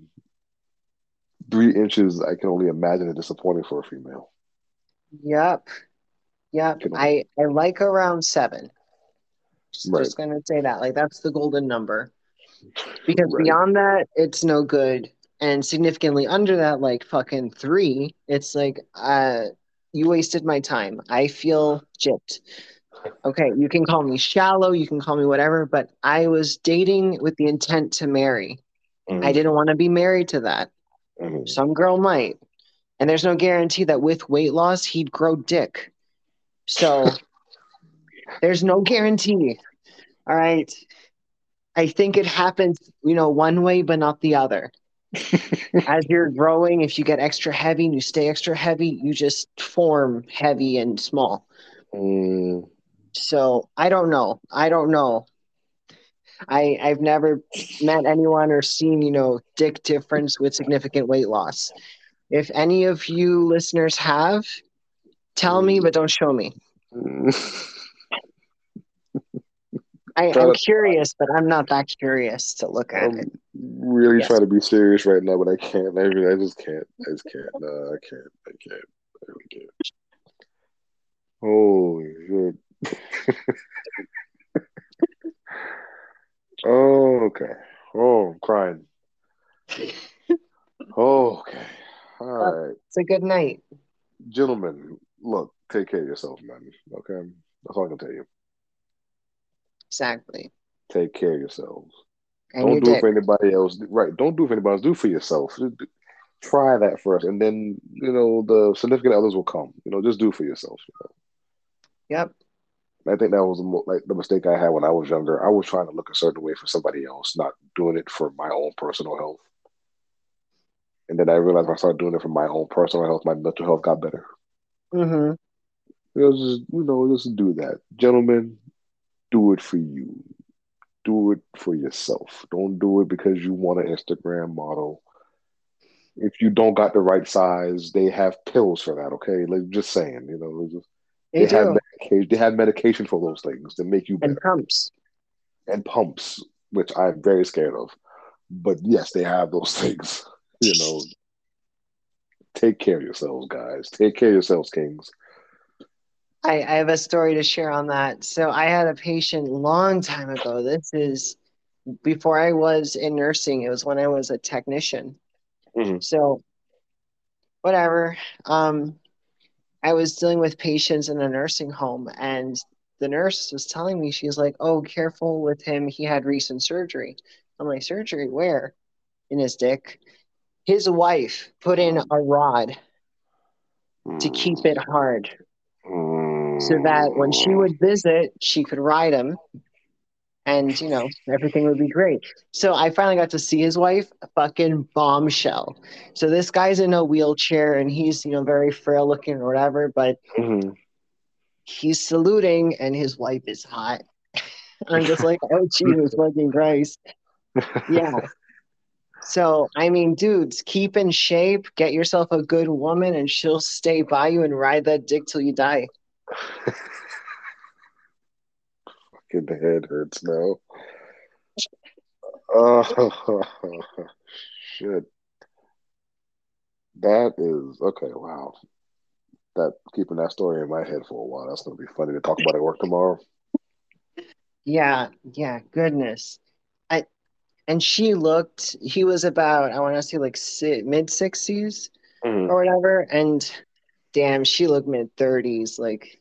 Three inches, I can only imagine it disappointing for a female. Yep. Yeah, I I like around seven. Just, Right. just gonna say that. Like that's the golden number. Because Right. beyond that, it's no good. And significantly under that, like fucking three, it's like uh you wasted my time. I feel gypped. Okay, you can call me shallow, you can call me whatever, but I was dating with the intent to marry. I didn't want to be married to that. Mhm. Some girl might. And there's no guarantee that with weight loss he'd grow dick. So there's no guarantee. All right. I think it happens, you know, one way but not the other. As you're growing, if you get extra heavy and you stay extra heavy, you just form heavy and small. Mm, So I don't know. I don't know. I I've never met anyone or seen, you know, dick difference with significant weight loss. If any of you listeners have, tell me, but don't show me. I, I'm curious, but I'm not that curious to look at it. I'm really Yes. trying to be serious right now, but I can't. I, really, I just can't. I just can't. No, I can't. I can't. I really can't. Holy shit. oh, okay. Oh, I'm crying. Okay. All uh, right. It's a good night. Gentlemen, look, take care of yourself, man. Okay? That's all I can tell you. Exactly. Take care of yourselves. And don't your do it for anybody else. Right. Don't do it for anybody else. Do it for yourself. Try that first. And then, you know, the significant others will come. You know, just do for yourself. You know? Yep. I think that was the mo- like the mistake I had when I was younger. I was trying to look a certain way for somebody else, not doing it for my own personal health. And then I realized when I started doing it for my own personal health, my mental health got better. Hmm was just, you know, just do that. Gentlemen, do it for you. Do it for yourself. Don't do it because you want an Instagram model. If you don't got the right size, they have pills for that, okay? Like just saying, you know, just- They, they have medication they have medication for those things to make you better. And pumps. and pumps, which I'm very scared of. But yes, they have those things. You know, take care of yourselves, guys. Take care of yourselves, kings. I, I have a story to share on that. So I had a patient long time ago. This is before I was in nursing. It was when I was a technician. Mhm. So whatever. Um, I was dealing with patients in a nursing home, and the nurse was telling me she's like, "Oh, careful with him. He had recent surgery." I'm like, "Surgery where?" In his dick. His wife put in a rod to keep it hard so that when she would visit, she could ride him and, you know, everything would be great. So I finally got to see his wife, fucking bombshell. So this guy's in a wheelchair and he's, you know, very frail looking or whatever, but Mhm. he's saluting and his wife is hot. I'm just like, oh, Jesus fucking Christ. Yeah. So, I mean, dudes, keep in shape, get yourself a good woman, and she'll stay by you and ride that dick till you die. Fucking head hurts now. Oh shit. That is okay. Wow. That keeping that story in my head for a while. That's gonna be funny to talk about at work tomorrow. Yeah, yeah, goodness. I and she looked, he was about, I want to say like si mid 60s Mhm. or whatever, and damn, she looked mid 30s. Like,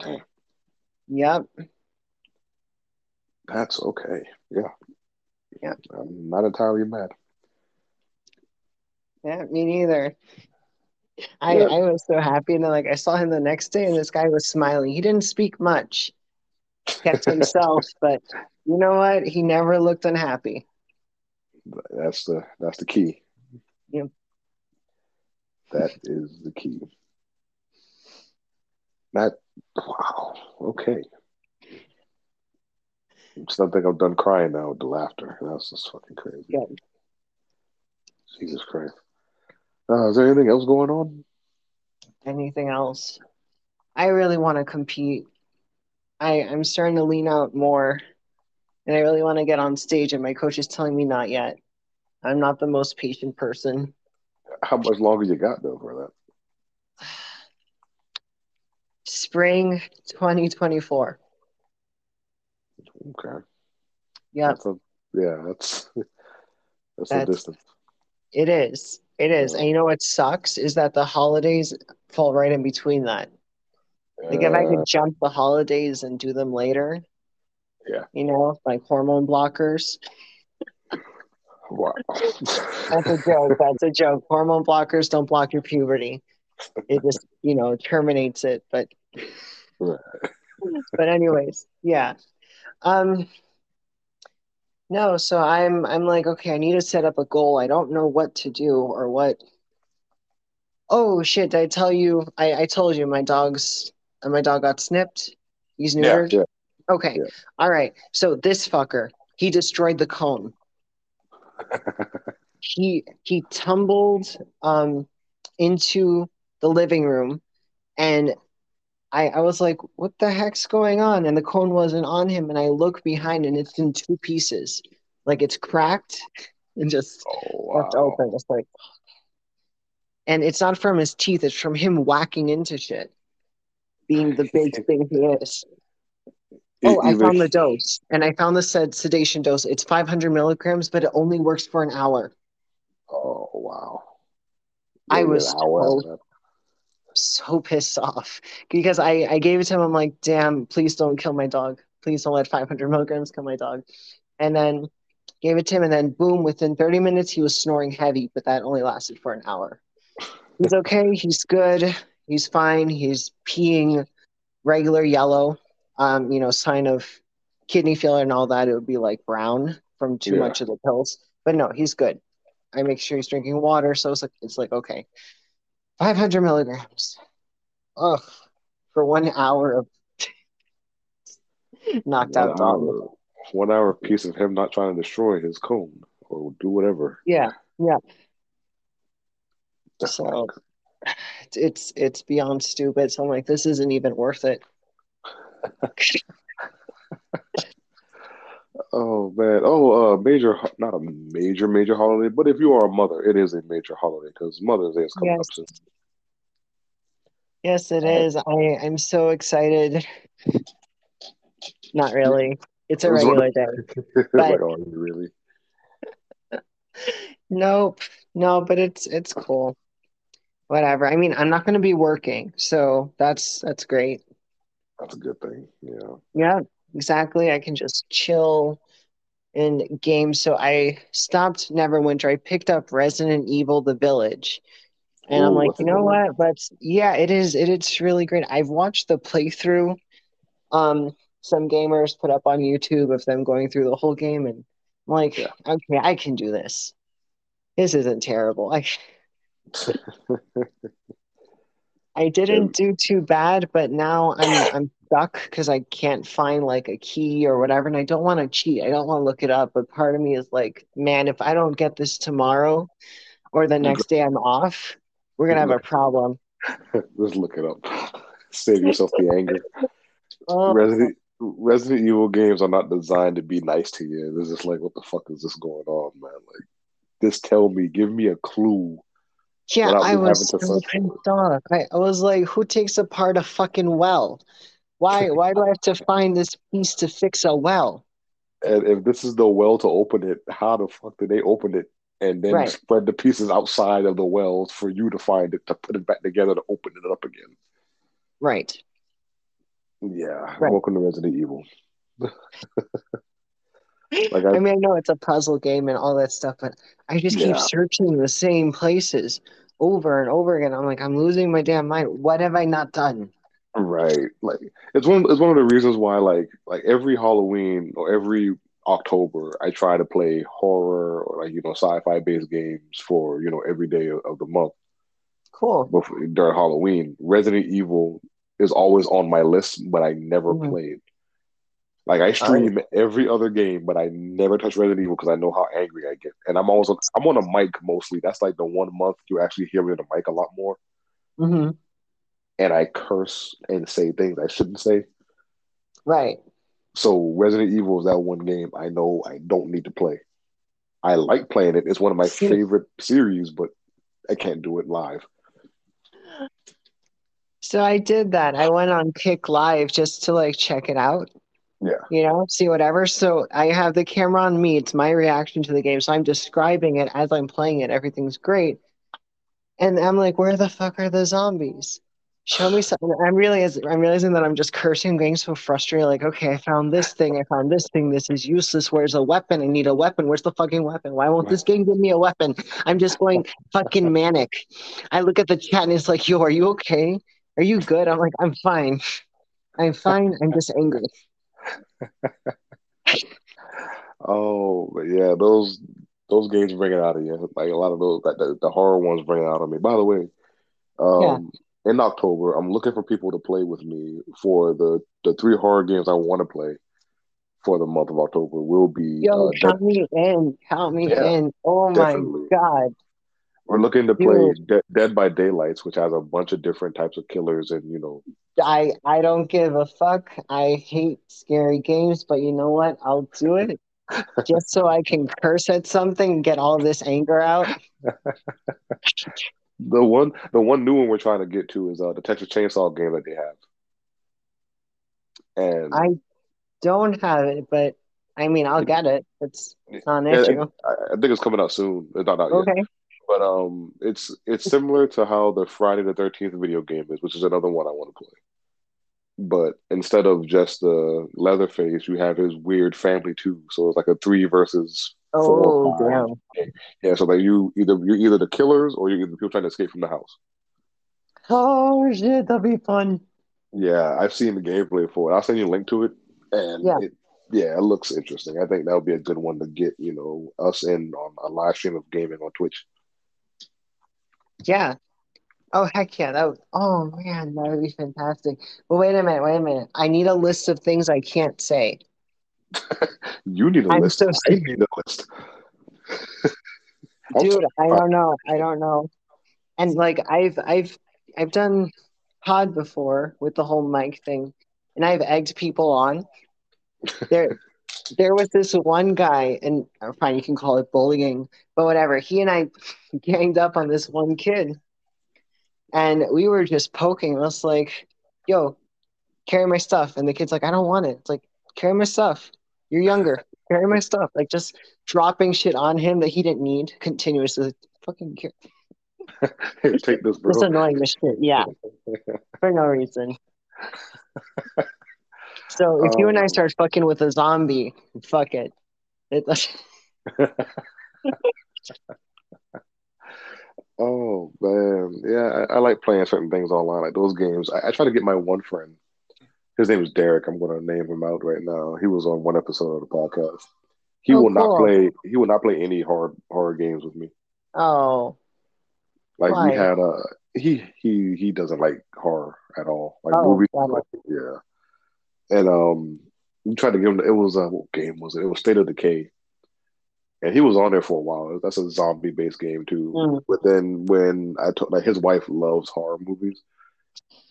Damn. yep, That's okay. Yeah. Yeah. I'm not entirely mad. yeah, me neither. I, Yeah. I was so happy. And then, like, I saw him the next day, and this guy was smiling. He didn't speak much, kept himself, but you know what? He never looked unhappy. That's the that's the key. Yep. That is the key. That wow. Okay. Just don't think I'm done crying now with the laughter. That's just fucking crazy. Yeah. Jesus Christ. Uh, is there anything else going on? anything else. I really want to compete. I, I'm starting to lean out more and I really want to get on stage, and my coach is telling me not yet. I'm not the most patient person. How much longer you got though for that? spring 2024. Okay. Yeah, That's yeah, that's that's, That's- distance. it is. It is. Yeah. And you know what sucks is that the holidays fall right in between that. Like if I could jump the holidays and do them later, Yeah. you know, like hormone blockers. wow. That's a joke. That's a joke. Hormone blockers don't block your puberty. It just, you know, terminates it. But but anyways, yeah. Um no, so I'm I'm like, okay, I need to set up a goal. I don't know what to do or what. Oh shit, did I tell you I, I told you my dog's my dog got snipped. He's Yeah, neutered. yeah. Okay. Yeah. All right. So this fucker, he destroyed the cone. he he tumbled um into the living room and I, I was like, what the heck's going on? And the cone wasn't on him. And I look behind and it's in two pieces. Like it's cracked and just Oh left open. It's like, and it's not from his teeth, it's from him whacking into shit, being the big thing he is. Oh, I found the dose and I found the said sedation dose. It's 500 milligrams, but it only works for an hour. Oh wow. I was so- so pissed off because I, I gave it to him. I'm like, damn, please don't kill my dog. Please don't let 500 milligrams kill my dog. And then gave it to him, and then boom, within 30 minutes, he was snoring heavy, but that only lasted for an hour. He's okay. He's good. He's fine. He's peeing regular yellow. Um, you know, sign of kidney failure and all that. It would be like brown from too Yeah. much of the pills. But no, he's good. I make sure he's drinking water, so it's like it's like okay. 500 milligrams. Ugh. For one hour of knocked One out dog. hour, one hour piece of him not trying to destroy his cone or do whatever. Yeah, yeah. That's So- It's it's beyond stupid. So I'm like, this isn't even worth it. Oh man. Oh, uh, major, not a major, major holiday, but if you are a mother, it is a major holiday because Mother's Day is coming up Yes. soon. Yes, it is. I I'm so excited. Not really. It's a regular day. It's like, oh, you really? Nope. No, but it's it's cool. Whatever. I mean, I'm not going to be working, so that's that's great. That's a good thing. Yeah. Yeah, exactly. I can just chill in games. So I stopped Neverwinter. I picked up Resident Evil The Village. And I'm like, you know what? But yeah, it is it, it's really great. I've watched the playthrough. Um, some gamers put up on YouTube of them going through the whole game, and I'm like, Yeah. okay, I can do this. This isn't terrible. I I didn't do too bad, but now I'm I'm stuck because I can't find like a key or whatever, and I don't want to cheat. I don't want to look it up, but part of me is like, man, if I don't get this tomorrow or the next day I'm off, we're gonna have a problem. Just look it up. Save yourself the anger. Oh, Resident Resident Evil games are not designed to be nice to you. This is like, what the fuck is this going on, man? Like, just tell me, give me a clue. Yeah, I was having so search for it. pissed off. I, I was like, who takes apart a fucking well? Why why do I have to find this piece to fix a well? And if this is the well to open it, how the fuck did they open it and then Right. spread the pieces outside of the wells for you to find it to put it back together to open it up again? Right. Yeah, Right. welcome to Resident Evil. Like I, I mean, I know it's a puzzle game and all that stuff, but I just keep searching the same places over and over again. I'm like, I'm losing my damn mind. What have I not done? Right. Like it's one it's one of the reasons why like like every Halloween or every October I try to play horror or like you know sci-fi based games for you know every day of, the month Cool. before during Halloween. Resident Evil is always on my list, but I never Mhm. played. Like I stream every other game, but I never touch Resident Evil because I know how angry I get. And I'm always I'm on a mic mostly. That's like the one month you actually hear me on the mic a lot more. hmm And I curse and say things I shouldn't say. Right. So Resident Evil is that one game I know I don't need to play. I like playing it. It's one of my See- favorite series, but I can't do it live. So I did that. I went on Kick Live just to like check it out. Yeah. You know, see whatever. So I have the camera on me. It's my reaction to the game. So I'm describing it as I'm playing it. Everything's great. And I'm like, where the fuck are the zombies? Show me something. I'm really, I'm realizing that I'm just cursing, getting so frustrated. Like, okay, I found this thing. I found this thing. This is useless. Where's a weapon? I need a weapon. Where's the fucking weapon? Why won't this game give me a weapon? I'm just going fucking manic. I look at the chat and it's like, yo, are you okay? Are you good? I'm like, I'm fine. I'm fine. I'm just angry. oh, but yeah, those those games bring it out of you. Like a lot of those, like the, the horror ones bring it out of me. By the way, um, yeah. in October, I'm looking for people to play with me for the the three horror games I want to play for the month of October. Will be yo, uh, count me in, count me yeah, in. Oh definitely. my god. We're looking to play De- Dead by Daylights, which has a bunch of different types of killers, and you know. I I don't give a fuck. I hate scary games, but you know what? I'll do it just so I can curse at something and get all this anger out. the one, the one new one we're trying to get to is uh, the Texas Chainsaw game that they have. And I don't have it, but I mean, I'll get it. It's, it's not an issue. I, I think it's coming out soon. It's not out okay. yet. But um, it's it's similar to how the Friday the Thirteenth video game is, which is another one I want to play. But instead of just the Leatherface, you have his weird family too. So it's like a three versus four. Oh damn! Yeah, so like you either you're either the killers or you're either people trying to escape from the house. Oh shit, that'd be fun. Yeah, I've seen the gameplay for it. I'll send you a link to it, and yeah. It, yeah, it looks interesting. I think that would be a good one to get you know us in on a live stream of gaming on Twitch. Yeah. Oh heck yeah! That would, oh man, that would be fantastic. But wait a minute, wait a minute. I need a list of things I can't say. you need a I'm list. So I need a list. Dude, I don't know. I don't know. And like I've I've I've done pod before with the whole mic thing, and I've egged people on. There there was this one guy, and fine, you can call it bullying, but whatever. He and I ganged up on this one kid, and we were just poking. I was like, "Yo, carry my stuff," and the kid's like, "I don't want it." It's like, "Carry my stuff. You're younger. Carry my stuff." Like just dropping shit on him that he didn't need continuously. Fucking care. Take this, bro. It's annoying the shit. Yeah, for no reason. So if you and I oh. start fucking with a zombie, fuck it. it oh man, yeah, I, I, like playing certain things online, like those games. I, I, try to get my one friend. His name is Derek. I'm going to name him out right now. He was on one episode of the podcast. He oh, will cool. not play. He will not play any horror horror games with me. Oh, like Why? we had a uh, he he he doesn't like horror at all. Like oh, movies, like, yeah and um, we tried to give him. It was a what game was it? It was State of Decay, and he was on there for a while. That's a zombie based game too. Mm. But then when I told like his wife loves horror movies,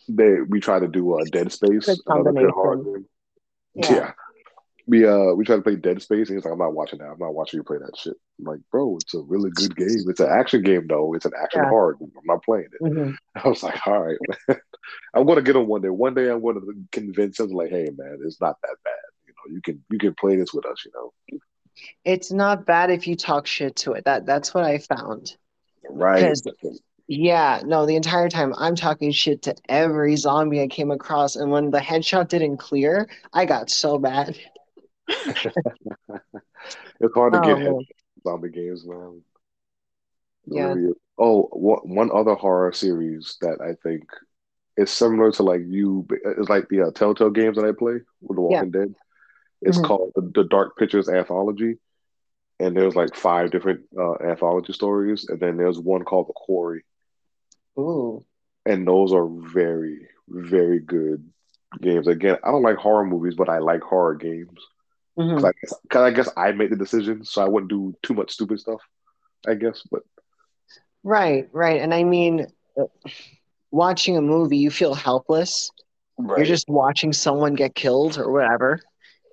they we tried to do a Dead Space, another horror game. Yeah. yeah. We uh we tried to play Dead Space and he's like, I'm not watching that. I'm not watching you play that shit. I'm like, bro, it's a really good game. It's an action game though. It's an action yeah. horror game. I'm not playing it. Mm-hmm. I was like, all right, I'm gonna get him one day. One day I'm gonna convince him like, hey man, it's not that bad. You know, you can you can play this with us, you know. It's not bad if you talk shit to it. That that's what I found. Right. Yeah, no, the entire time I'm talking shit to every zombie I came across, and when the headshot didn't clear, I got so bad. it's hard to oh, get zombie games, man. Yeah. Oh, one other horror series that I think is similar to like you. It's like the uh, Telltale games that I play with The Walking yeah. Dead. It's mm-hmm. called the, the, Dark Pictures Anthology, and there's like five different uh, anthology stories, and then there's one called The Quarry. Ooh. And those are very, very good games. Again, I don't like horror movies, but I like horror games. Mm-hmm. Cause, I, cause I guess I made the decision, so I wouldn't do too much stupid stuff. I guess, but right, right, and I mean, watching a movie, you feel helpless. Right. You're just watching someone get killed or whatever.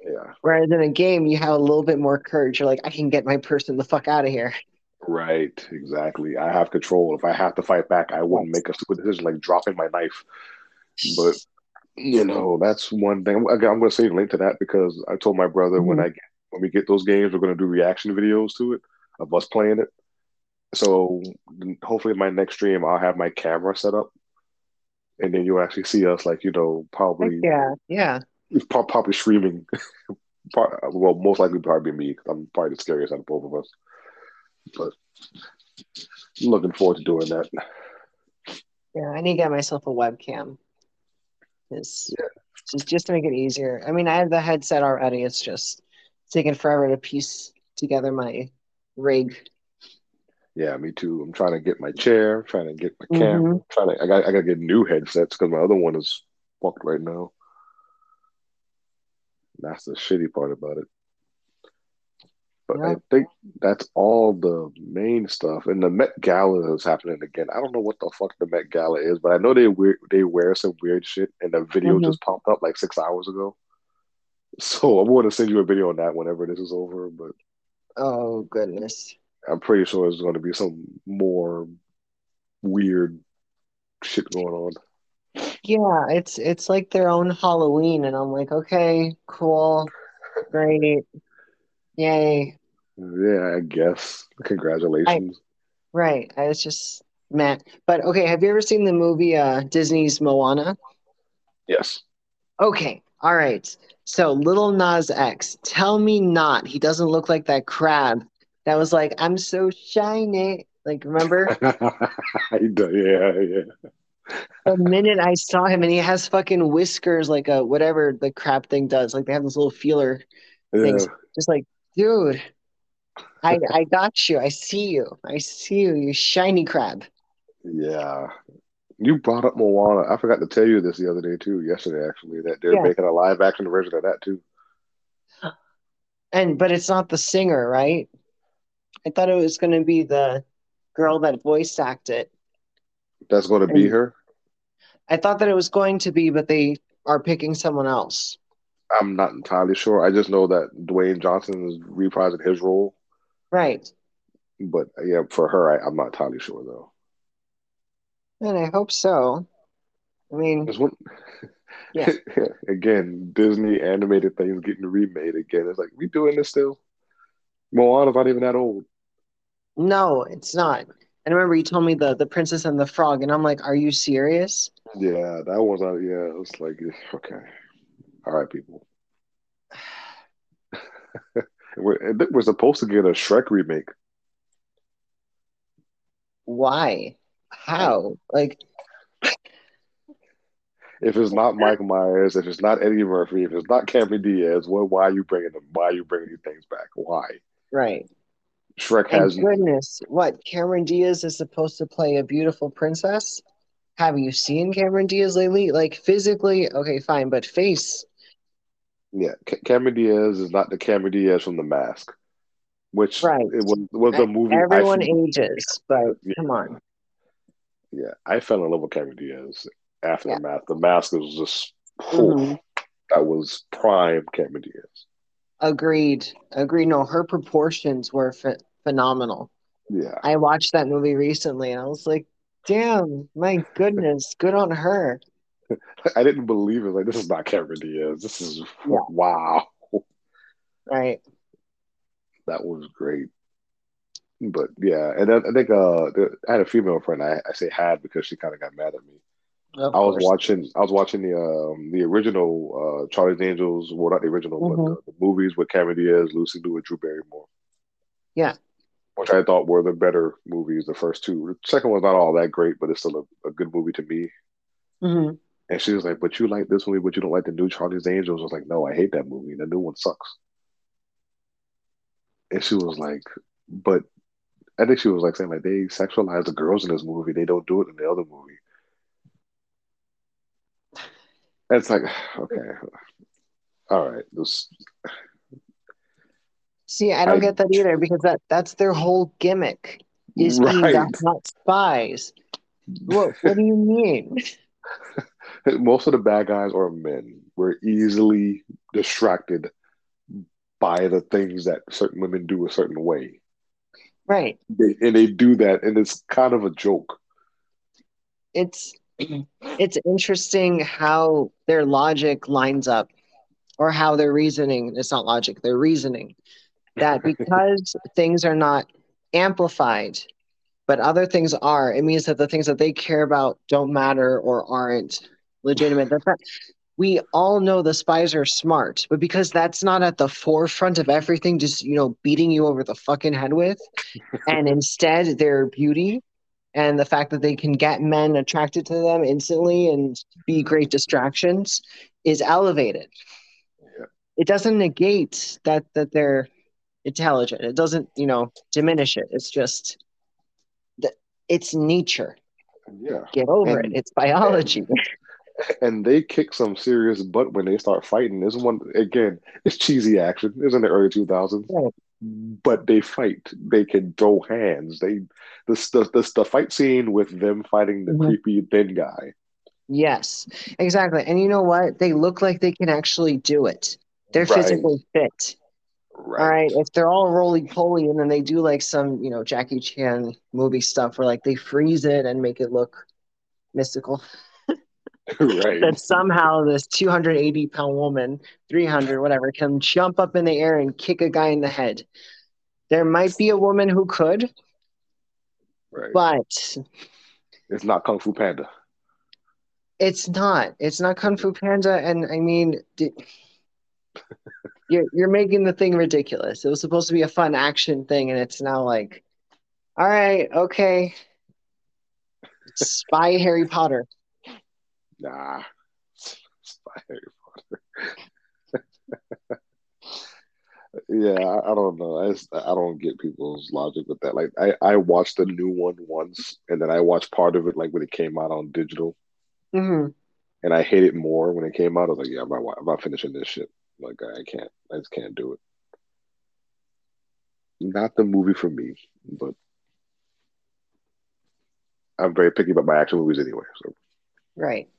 Yeah. Whereas in a game, you have a little bit more courage. You're like, I can get my person the fuck out of here. Right. Exactly. I have control. If I have to fight back, I wouldn't make a stupid decision like dropping my knife But you know, that's one thing. I'm going to save a link to that because I told my brother mm-hmm. when I get when we get those games, we're going to do reaction videos to it of us playing it. So hopefully, my next stream, I'll have my camera set up, and then you'll actually see us, like you know, probably yeah, yeah, probably streaming. well, most likely probably me. I'm probably the scariest out of both of us, but I'm looking forward to doing that. Yeah, I need to get myself a webcam. It's yeah. just just to make it easier. I mean, I have the headset already. It's just taking forever to piece together my rig. Yeah, me too. I'm trying to get my chair, trying to get my camera, mm-hmm. trying to. I got I got to get new headsets because my other one is fucked right now. That's the shitty part about it. But yeah. I think that's all the main stuff. And the Met Gala is happening again. I don't know what the fuck the Met Gala is, but I know they wear they wear some weird shit. And the video mm-hmm. just popped up like six hours ago. So I'm going to send you a video on that whenever this is over. But oh goodness, I'm pretty sure there's going to be some more weird shit going on. Yeah, it's it's like their own Halloween, and I'm like, okay, cool, great, yay. Yeah, I guess. Congratulations. I, right. I was just mad. But okay, have you ever seen the movie uh Disney's Moana? Yes. Okay. All right. So Lil Nas X, tell me not. He doesn't look like that crab that was like, I'm so shiny. Like, remember? yeah, yeah. The minute I saw him and he has fucking whiskers like a whatever the crab thing does. Like they have this little feeler yeah. things. Just like, dude, I I got you. I see you. I see you, you shiny crab. Yeah. You brought up Moana. I forgot to tell you this the other day too, yesterday actually, that they're yeah. making a live action version of that too. And but it's not the singer, right? I thought it was gonna be the girl that voice acted. That's gonna and be her? I thought that it was going to be, but they are picking someone else. I'm not entirely sure. I just know that Dwayne Johnson is reprising his role. Right. But yeah, for her, I, am not entirely sure though. And I hope so. I mean, yeah. again, Disney animated things getting remade again. It's like we doing this still. Moana's not even that old. No, it's not. And remember, you told me the the Princess and the Frog, and I'm like, "Are you serious?" Yeah, that was uh, yeah. It was like, okay, all right, people. We're, we're supposed to get a Shrek remake. Why? How? Like, if it's not Mike Myers, if it's not Eddie Murphy, if it's not Cameron Diaz, well, why are you bringing them? Why are you bringing these things back? Why? Right. Shrek has. goodness, what Cameron Diaz is supposed to play a beautiful princess? Have you seen Cameron Diaz lately? Like physically, okay, fine, but face yeah, Cameron Diaz is not the Cameron Diaz from The Mask, which right. it was, was a movie. Everyone ages, but yeah. come on. Yeah, I fell in love with Cameron Diaz after yeah. The Mask. The Mask was just mm-hmm. that was prime Cameron Diaz. Agreed. Agreed. No, her proportions were ph- phenomenal. Yeah. I watched that movie recently and I was like, damn, my goodness, good on her. I didn't believe it. Like this is not Cameron Diaz. This is yeah. wow. Right. That was great. But yeah, and I, I think uh, I had a female friend. I, I say had because she kind of got mad at me. Of I was watching. I was watching the um, the original uh, Charlie's Angels. Well, not the original, mm-hmm. but the, the, movies with Cameron Diaz, Lucy Liu, and Drew Barrymore. Yeah. Which I thought were the better movies. The first two. The second one's not all that great, but it's still a, a good movie to me. Mm-hmm. And she was like, "But you like this movie, but you don't like the new Charlie's Angels." I was like, "No, I hate that movie. The new one sucks." And she was like, "But," I think she was like saying like they sexualize the girls in this movie. They don't do it in the other movie. And it's like, okay, all right, this. See, I don't I, get that either because that that's their whole gimmick is right. not spies. What What do you mean? most of the bad guys are men. We're easily distracted by the things that certain women do a certain way. Right. They, and they do that, and it's kind of a joke. It's it's interesting how their logic lines up or how their reasoning it's not logic their reasoning that because things are not amplified but other things are it means that the things that they care about don't matter or aren't legitimate the fact we all know the spies are smart but because that's not at the forefront of everything just you know beating you over the fucking head with and instead their beauty and the fact that they can get men attracted to them instantly and be great distractions is elevated. Yeah. It doesn't negate that that they're intelligent. It doesn't, you know, diminish it. It's just that it's nature. Yeah. Get over And- it. It's biology. And they kick some serious butt when they start fighting. This one again, it's cheesy action. It's in the early two thousands. But they fight. They can throw hands. They the the the, the fight scene with them fighting the Mhm. creepy thin guy. yes, exactly. And you know what? They look like they can actually do it. They're Right. physically fit. Right. All right. If they're all roly poly and then they do like some, you know, Jackie Chan movie stuff where like they freeze it and make it look mystical. Right. that somehow this 280 pound woman, 300, whatever, can jump up in the air and kick a guy in the head. There might be a woman who could, Right. but It's not Kung Fu Panda. it's not. It's not Kung Fu Panda. And I mean, d- you're, you're making the thing ridiculous. It was supposed to be a fun action thing, and it's now like, all right, okay. Spy Harry Potter. Nah. Spy Harry Potter. yeah, I, I don't know. I just, I don't get people's logic with that. Like, I I watched the new one once, and then I watched part of it like when it came out on digital, hmm and I hate it more when it came out. I was like, yeah, I'm not, I'm not finishing this shit. Like, I can't. I just can't do it. Not the movie for me, but I'm very picky about my action movies anyway. So Right.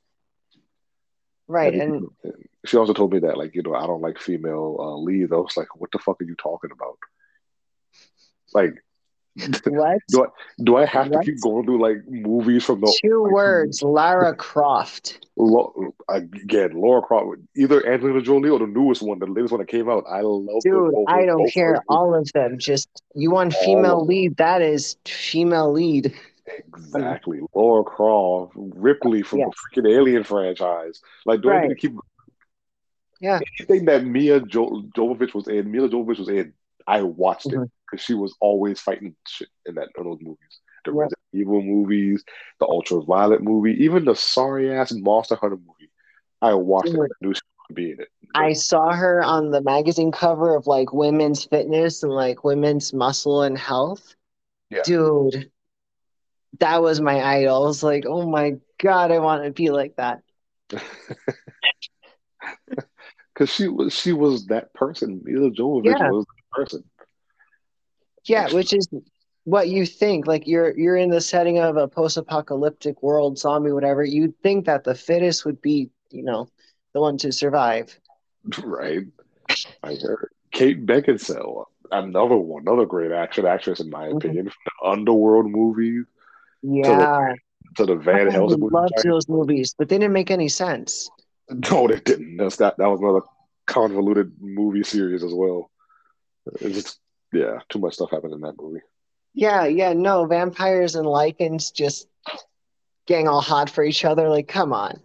Right. And she also told me that, like, you know, I don't like female uh, leads. I was like, what the fuck are you talking about? Like, what? do I do I have What? to keep going through like movies from the Two words, Lara Croft. Again Lara Croft, either Angelina Jolie or the newest one, the latest one that came out? I love Dude, both. I don't Both care. them. All of them. Just you want female lead, that is female lead. Exactly, Lara Croft, Ripley from Yes. the freaking Alien franchise. Like, do I need to keep Yeah. anything that Mia jo- Jovovich was in? Milla Jovovich was in. I watched it Mhm. because she was always fighting shit in that in those movies. The. Resident Evil movies, the Ultraviolet movie, even the sorry ass Monster Hunter movie. I watched it. Dude. and knew she would be in it. I saw her on the magazine cover of like women's fitness and like women's muscle and health. Yeah. Dude, that was my idol. I was like, oh my God, I want to be like that. because she was she was that person. Milla Jovovich Yeah. was that person. Yeah, which is what you think. Like you're you're in the setting of a post-apocalyptic world, zombie, whatever. You'd think that the fittest would be, you know, the one to survive. right? I heard Kate Beckinsale, another one, another great action actress in my Mhm. opinion. From the Underworld movies Yeah, to the Van I Helsing movie. loved those movies, but they didn't make any sense. No, they didn't. That's that. That was another convoluted movie series as well. It's just yeah, too much stuff happened in that movie. Yeah, yeah, no, vampires and lycans just getting all hot for each other. Like, come on.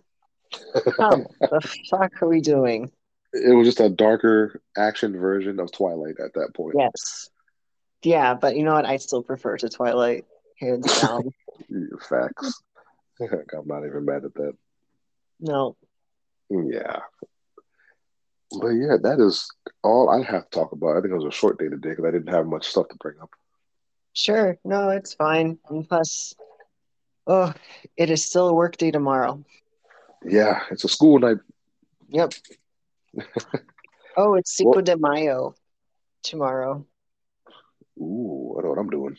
Come, the fuck are we doing? It was just a darker action version of Twilight at that point. Yes. Yeah, but you know what? I still prefer to Twilight, hands down. Facts. I'm not even mad at that. No. Yeah. But yeah, that is all I have to talk about. I think it was a short day today because I didn't have much stuff to bring up. Sure, no, it's fine. And plus, oh, it is still a work day tomorrow. Yeah, it's a school night. Yep. Oh, it's Cinco Well- de Mayo tomorrow. Ooh, I know what I'm doing.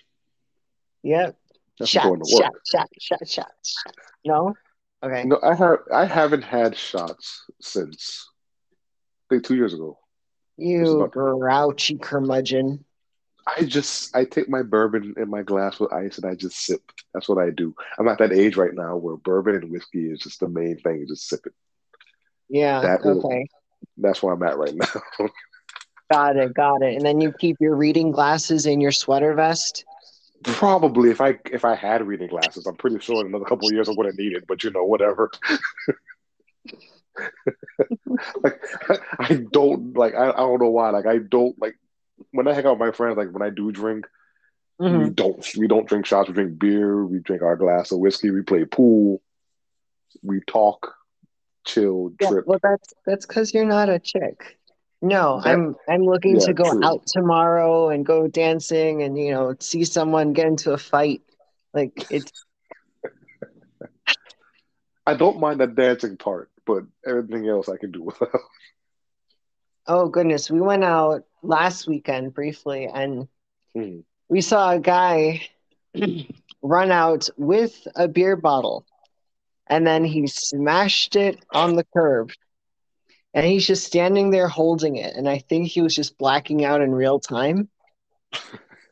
Yep. That's Shot, going to work. shot, shot, shot, shot, shot. No? Okay. No, I have I haven't had shots since I think two years ago. You grouchy curmudgeon. I just I take my bourbon in my glass with ice and I just sip. That's what I do. I'm at that age right now where bourbon and whiskey is just the main thing. Just sip it. Yeah. That is- okay. That's where I'm at right now. Got it. Got it. And then you keep your reading glasses in your sweater vest. Probably if I if I had reading glasses, I'm pretty sure in another couple of years I would have needed. But you know, whatever. like I don't like I, I don't know why. Like I don't like when I hang out with my friends. Like when I do drink, Mhm. we don't we don't drink shots. We drink beer. We drink our glass of whiskey. We play pool. We talk, chill, Yeah, trip. well, that's that's because you're not a chick. No, That- I'm I'm looking yeah, to go true. out tomorrow and go dancing and you know see someone get into a fight. Like it's I don't mind the dancing part, but everything else I can do without. oh goodness, we went out last weekend briefly and Hmm. we saw a guy run out with a beer bottle and then he smashed it on the curb. And he's just standing there holding it. And I think he was just blacking out in real time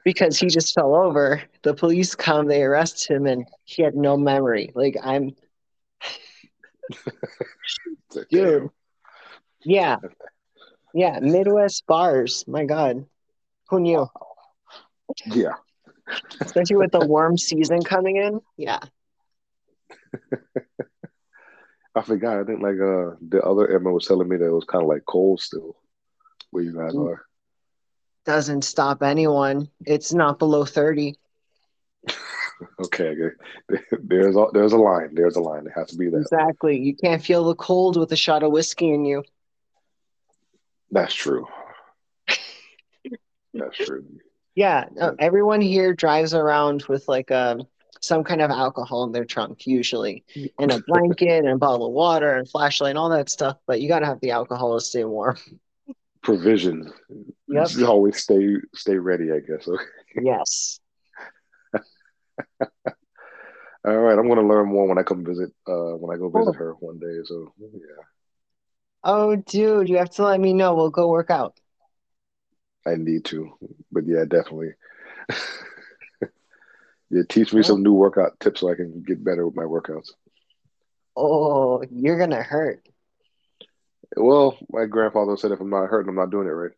because he just fell over. The police come, they arrest him, and he had no memory. Like, I'm, Dude. yeah. Yeah. Midwest bars. My God. Who knew? Yeah. Especially with the warm season coming in. Yeah. I forgot. I think like uh the other Emma was telling me that it was kind of like cold still where you guys Mm. are. Doesn't stop anyone. It's not below 30. Okay, okay. There's a there's a line. There's a line. It has to be that. Exactly. You can't feel the cold with a shot of whiskey in you. That's true. That's true. Yeah, no, everyone here drives around with like um some kind of alcohol in their trunk, usually, and a blanket and a bottle of water and flashlight and all that stuff. But you gotta have the alcohol to stay warm. Provision. Yep. Just always stay stay ready, I guess. Yes. All right, I'm gonna learn more when I come visit uh when I go visit Cool. her one day. So yeah. Oh, dude, you have to let me know. We'll go work out. I need to. But yeah, definitely. yeah, teach me some new workout tips so I can get better with my workouts. Oh, you're gonna hurt. Well, my grandfather said if I'm not hurting, I'm not doing it right.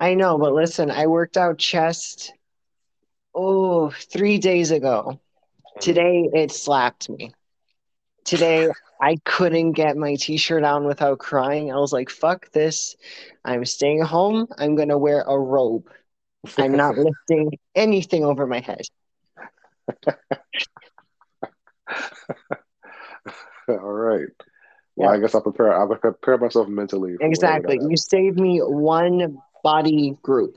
I know, but listen, I worked out chest, oh, three days ago. Hmm. Today it slapped me. Today I couldn't get my t-shirt on without crying. I was like, fuck this. I'm staying home. I'm gonna wear a robe. I'm not lifting anything over my head. All right. Well, Yeah. I guess I'll prepare. I'll prepare myself mentally. Exactly. You saved me one body group.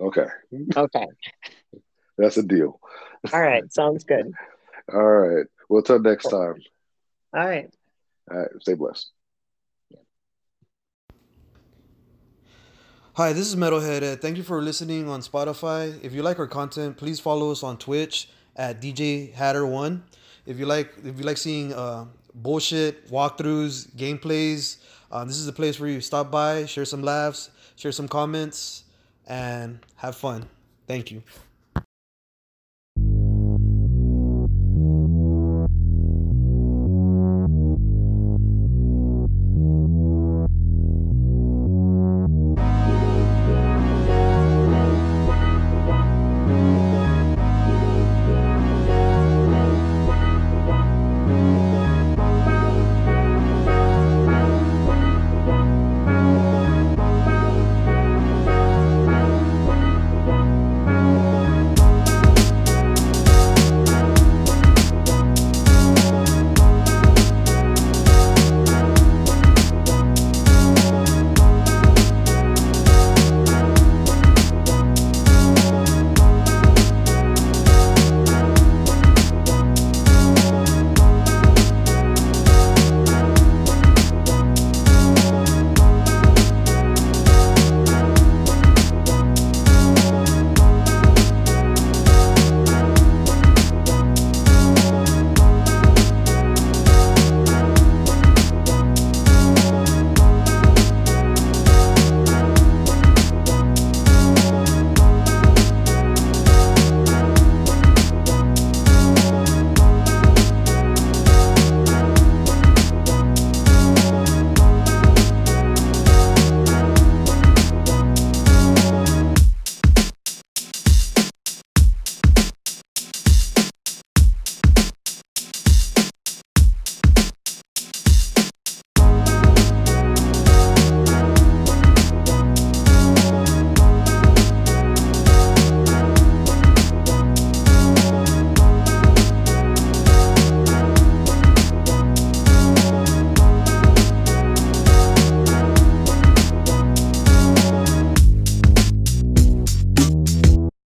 Okay, Okay. that's a deal. All right. Sounds good. All right. Well, till next time. All right. All right. Stay blessed. Hi, this is Metalhead. Uh, thank you for listening on Spotify. If you like our content, please follow us on Twitch at DJ Hatter One. If you like, if you like seeing uh, bullshit walkthroughs, gameplays, uh, this is the place where you stop by, share some laughs, share some comments, and have fun. Thank you.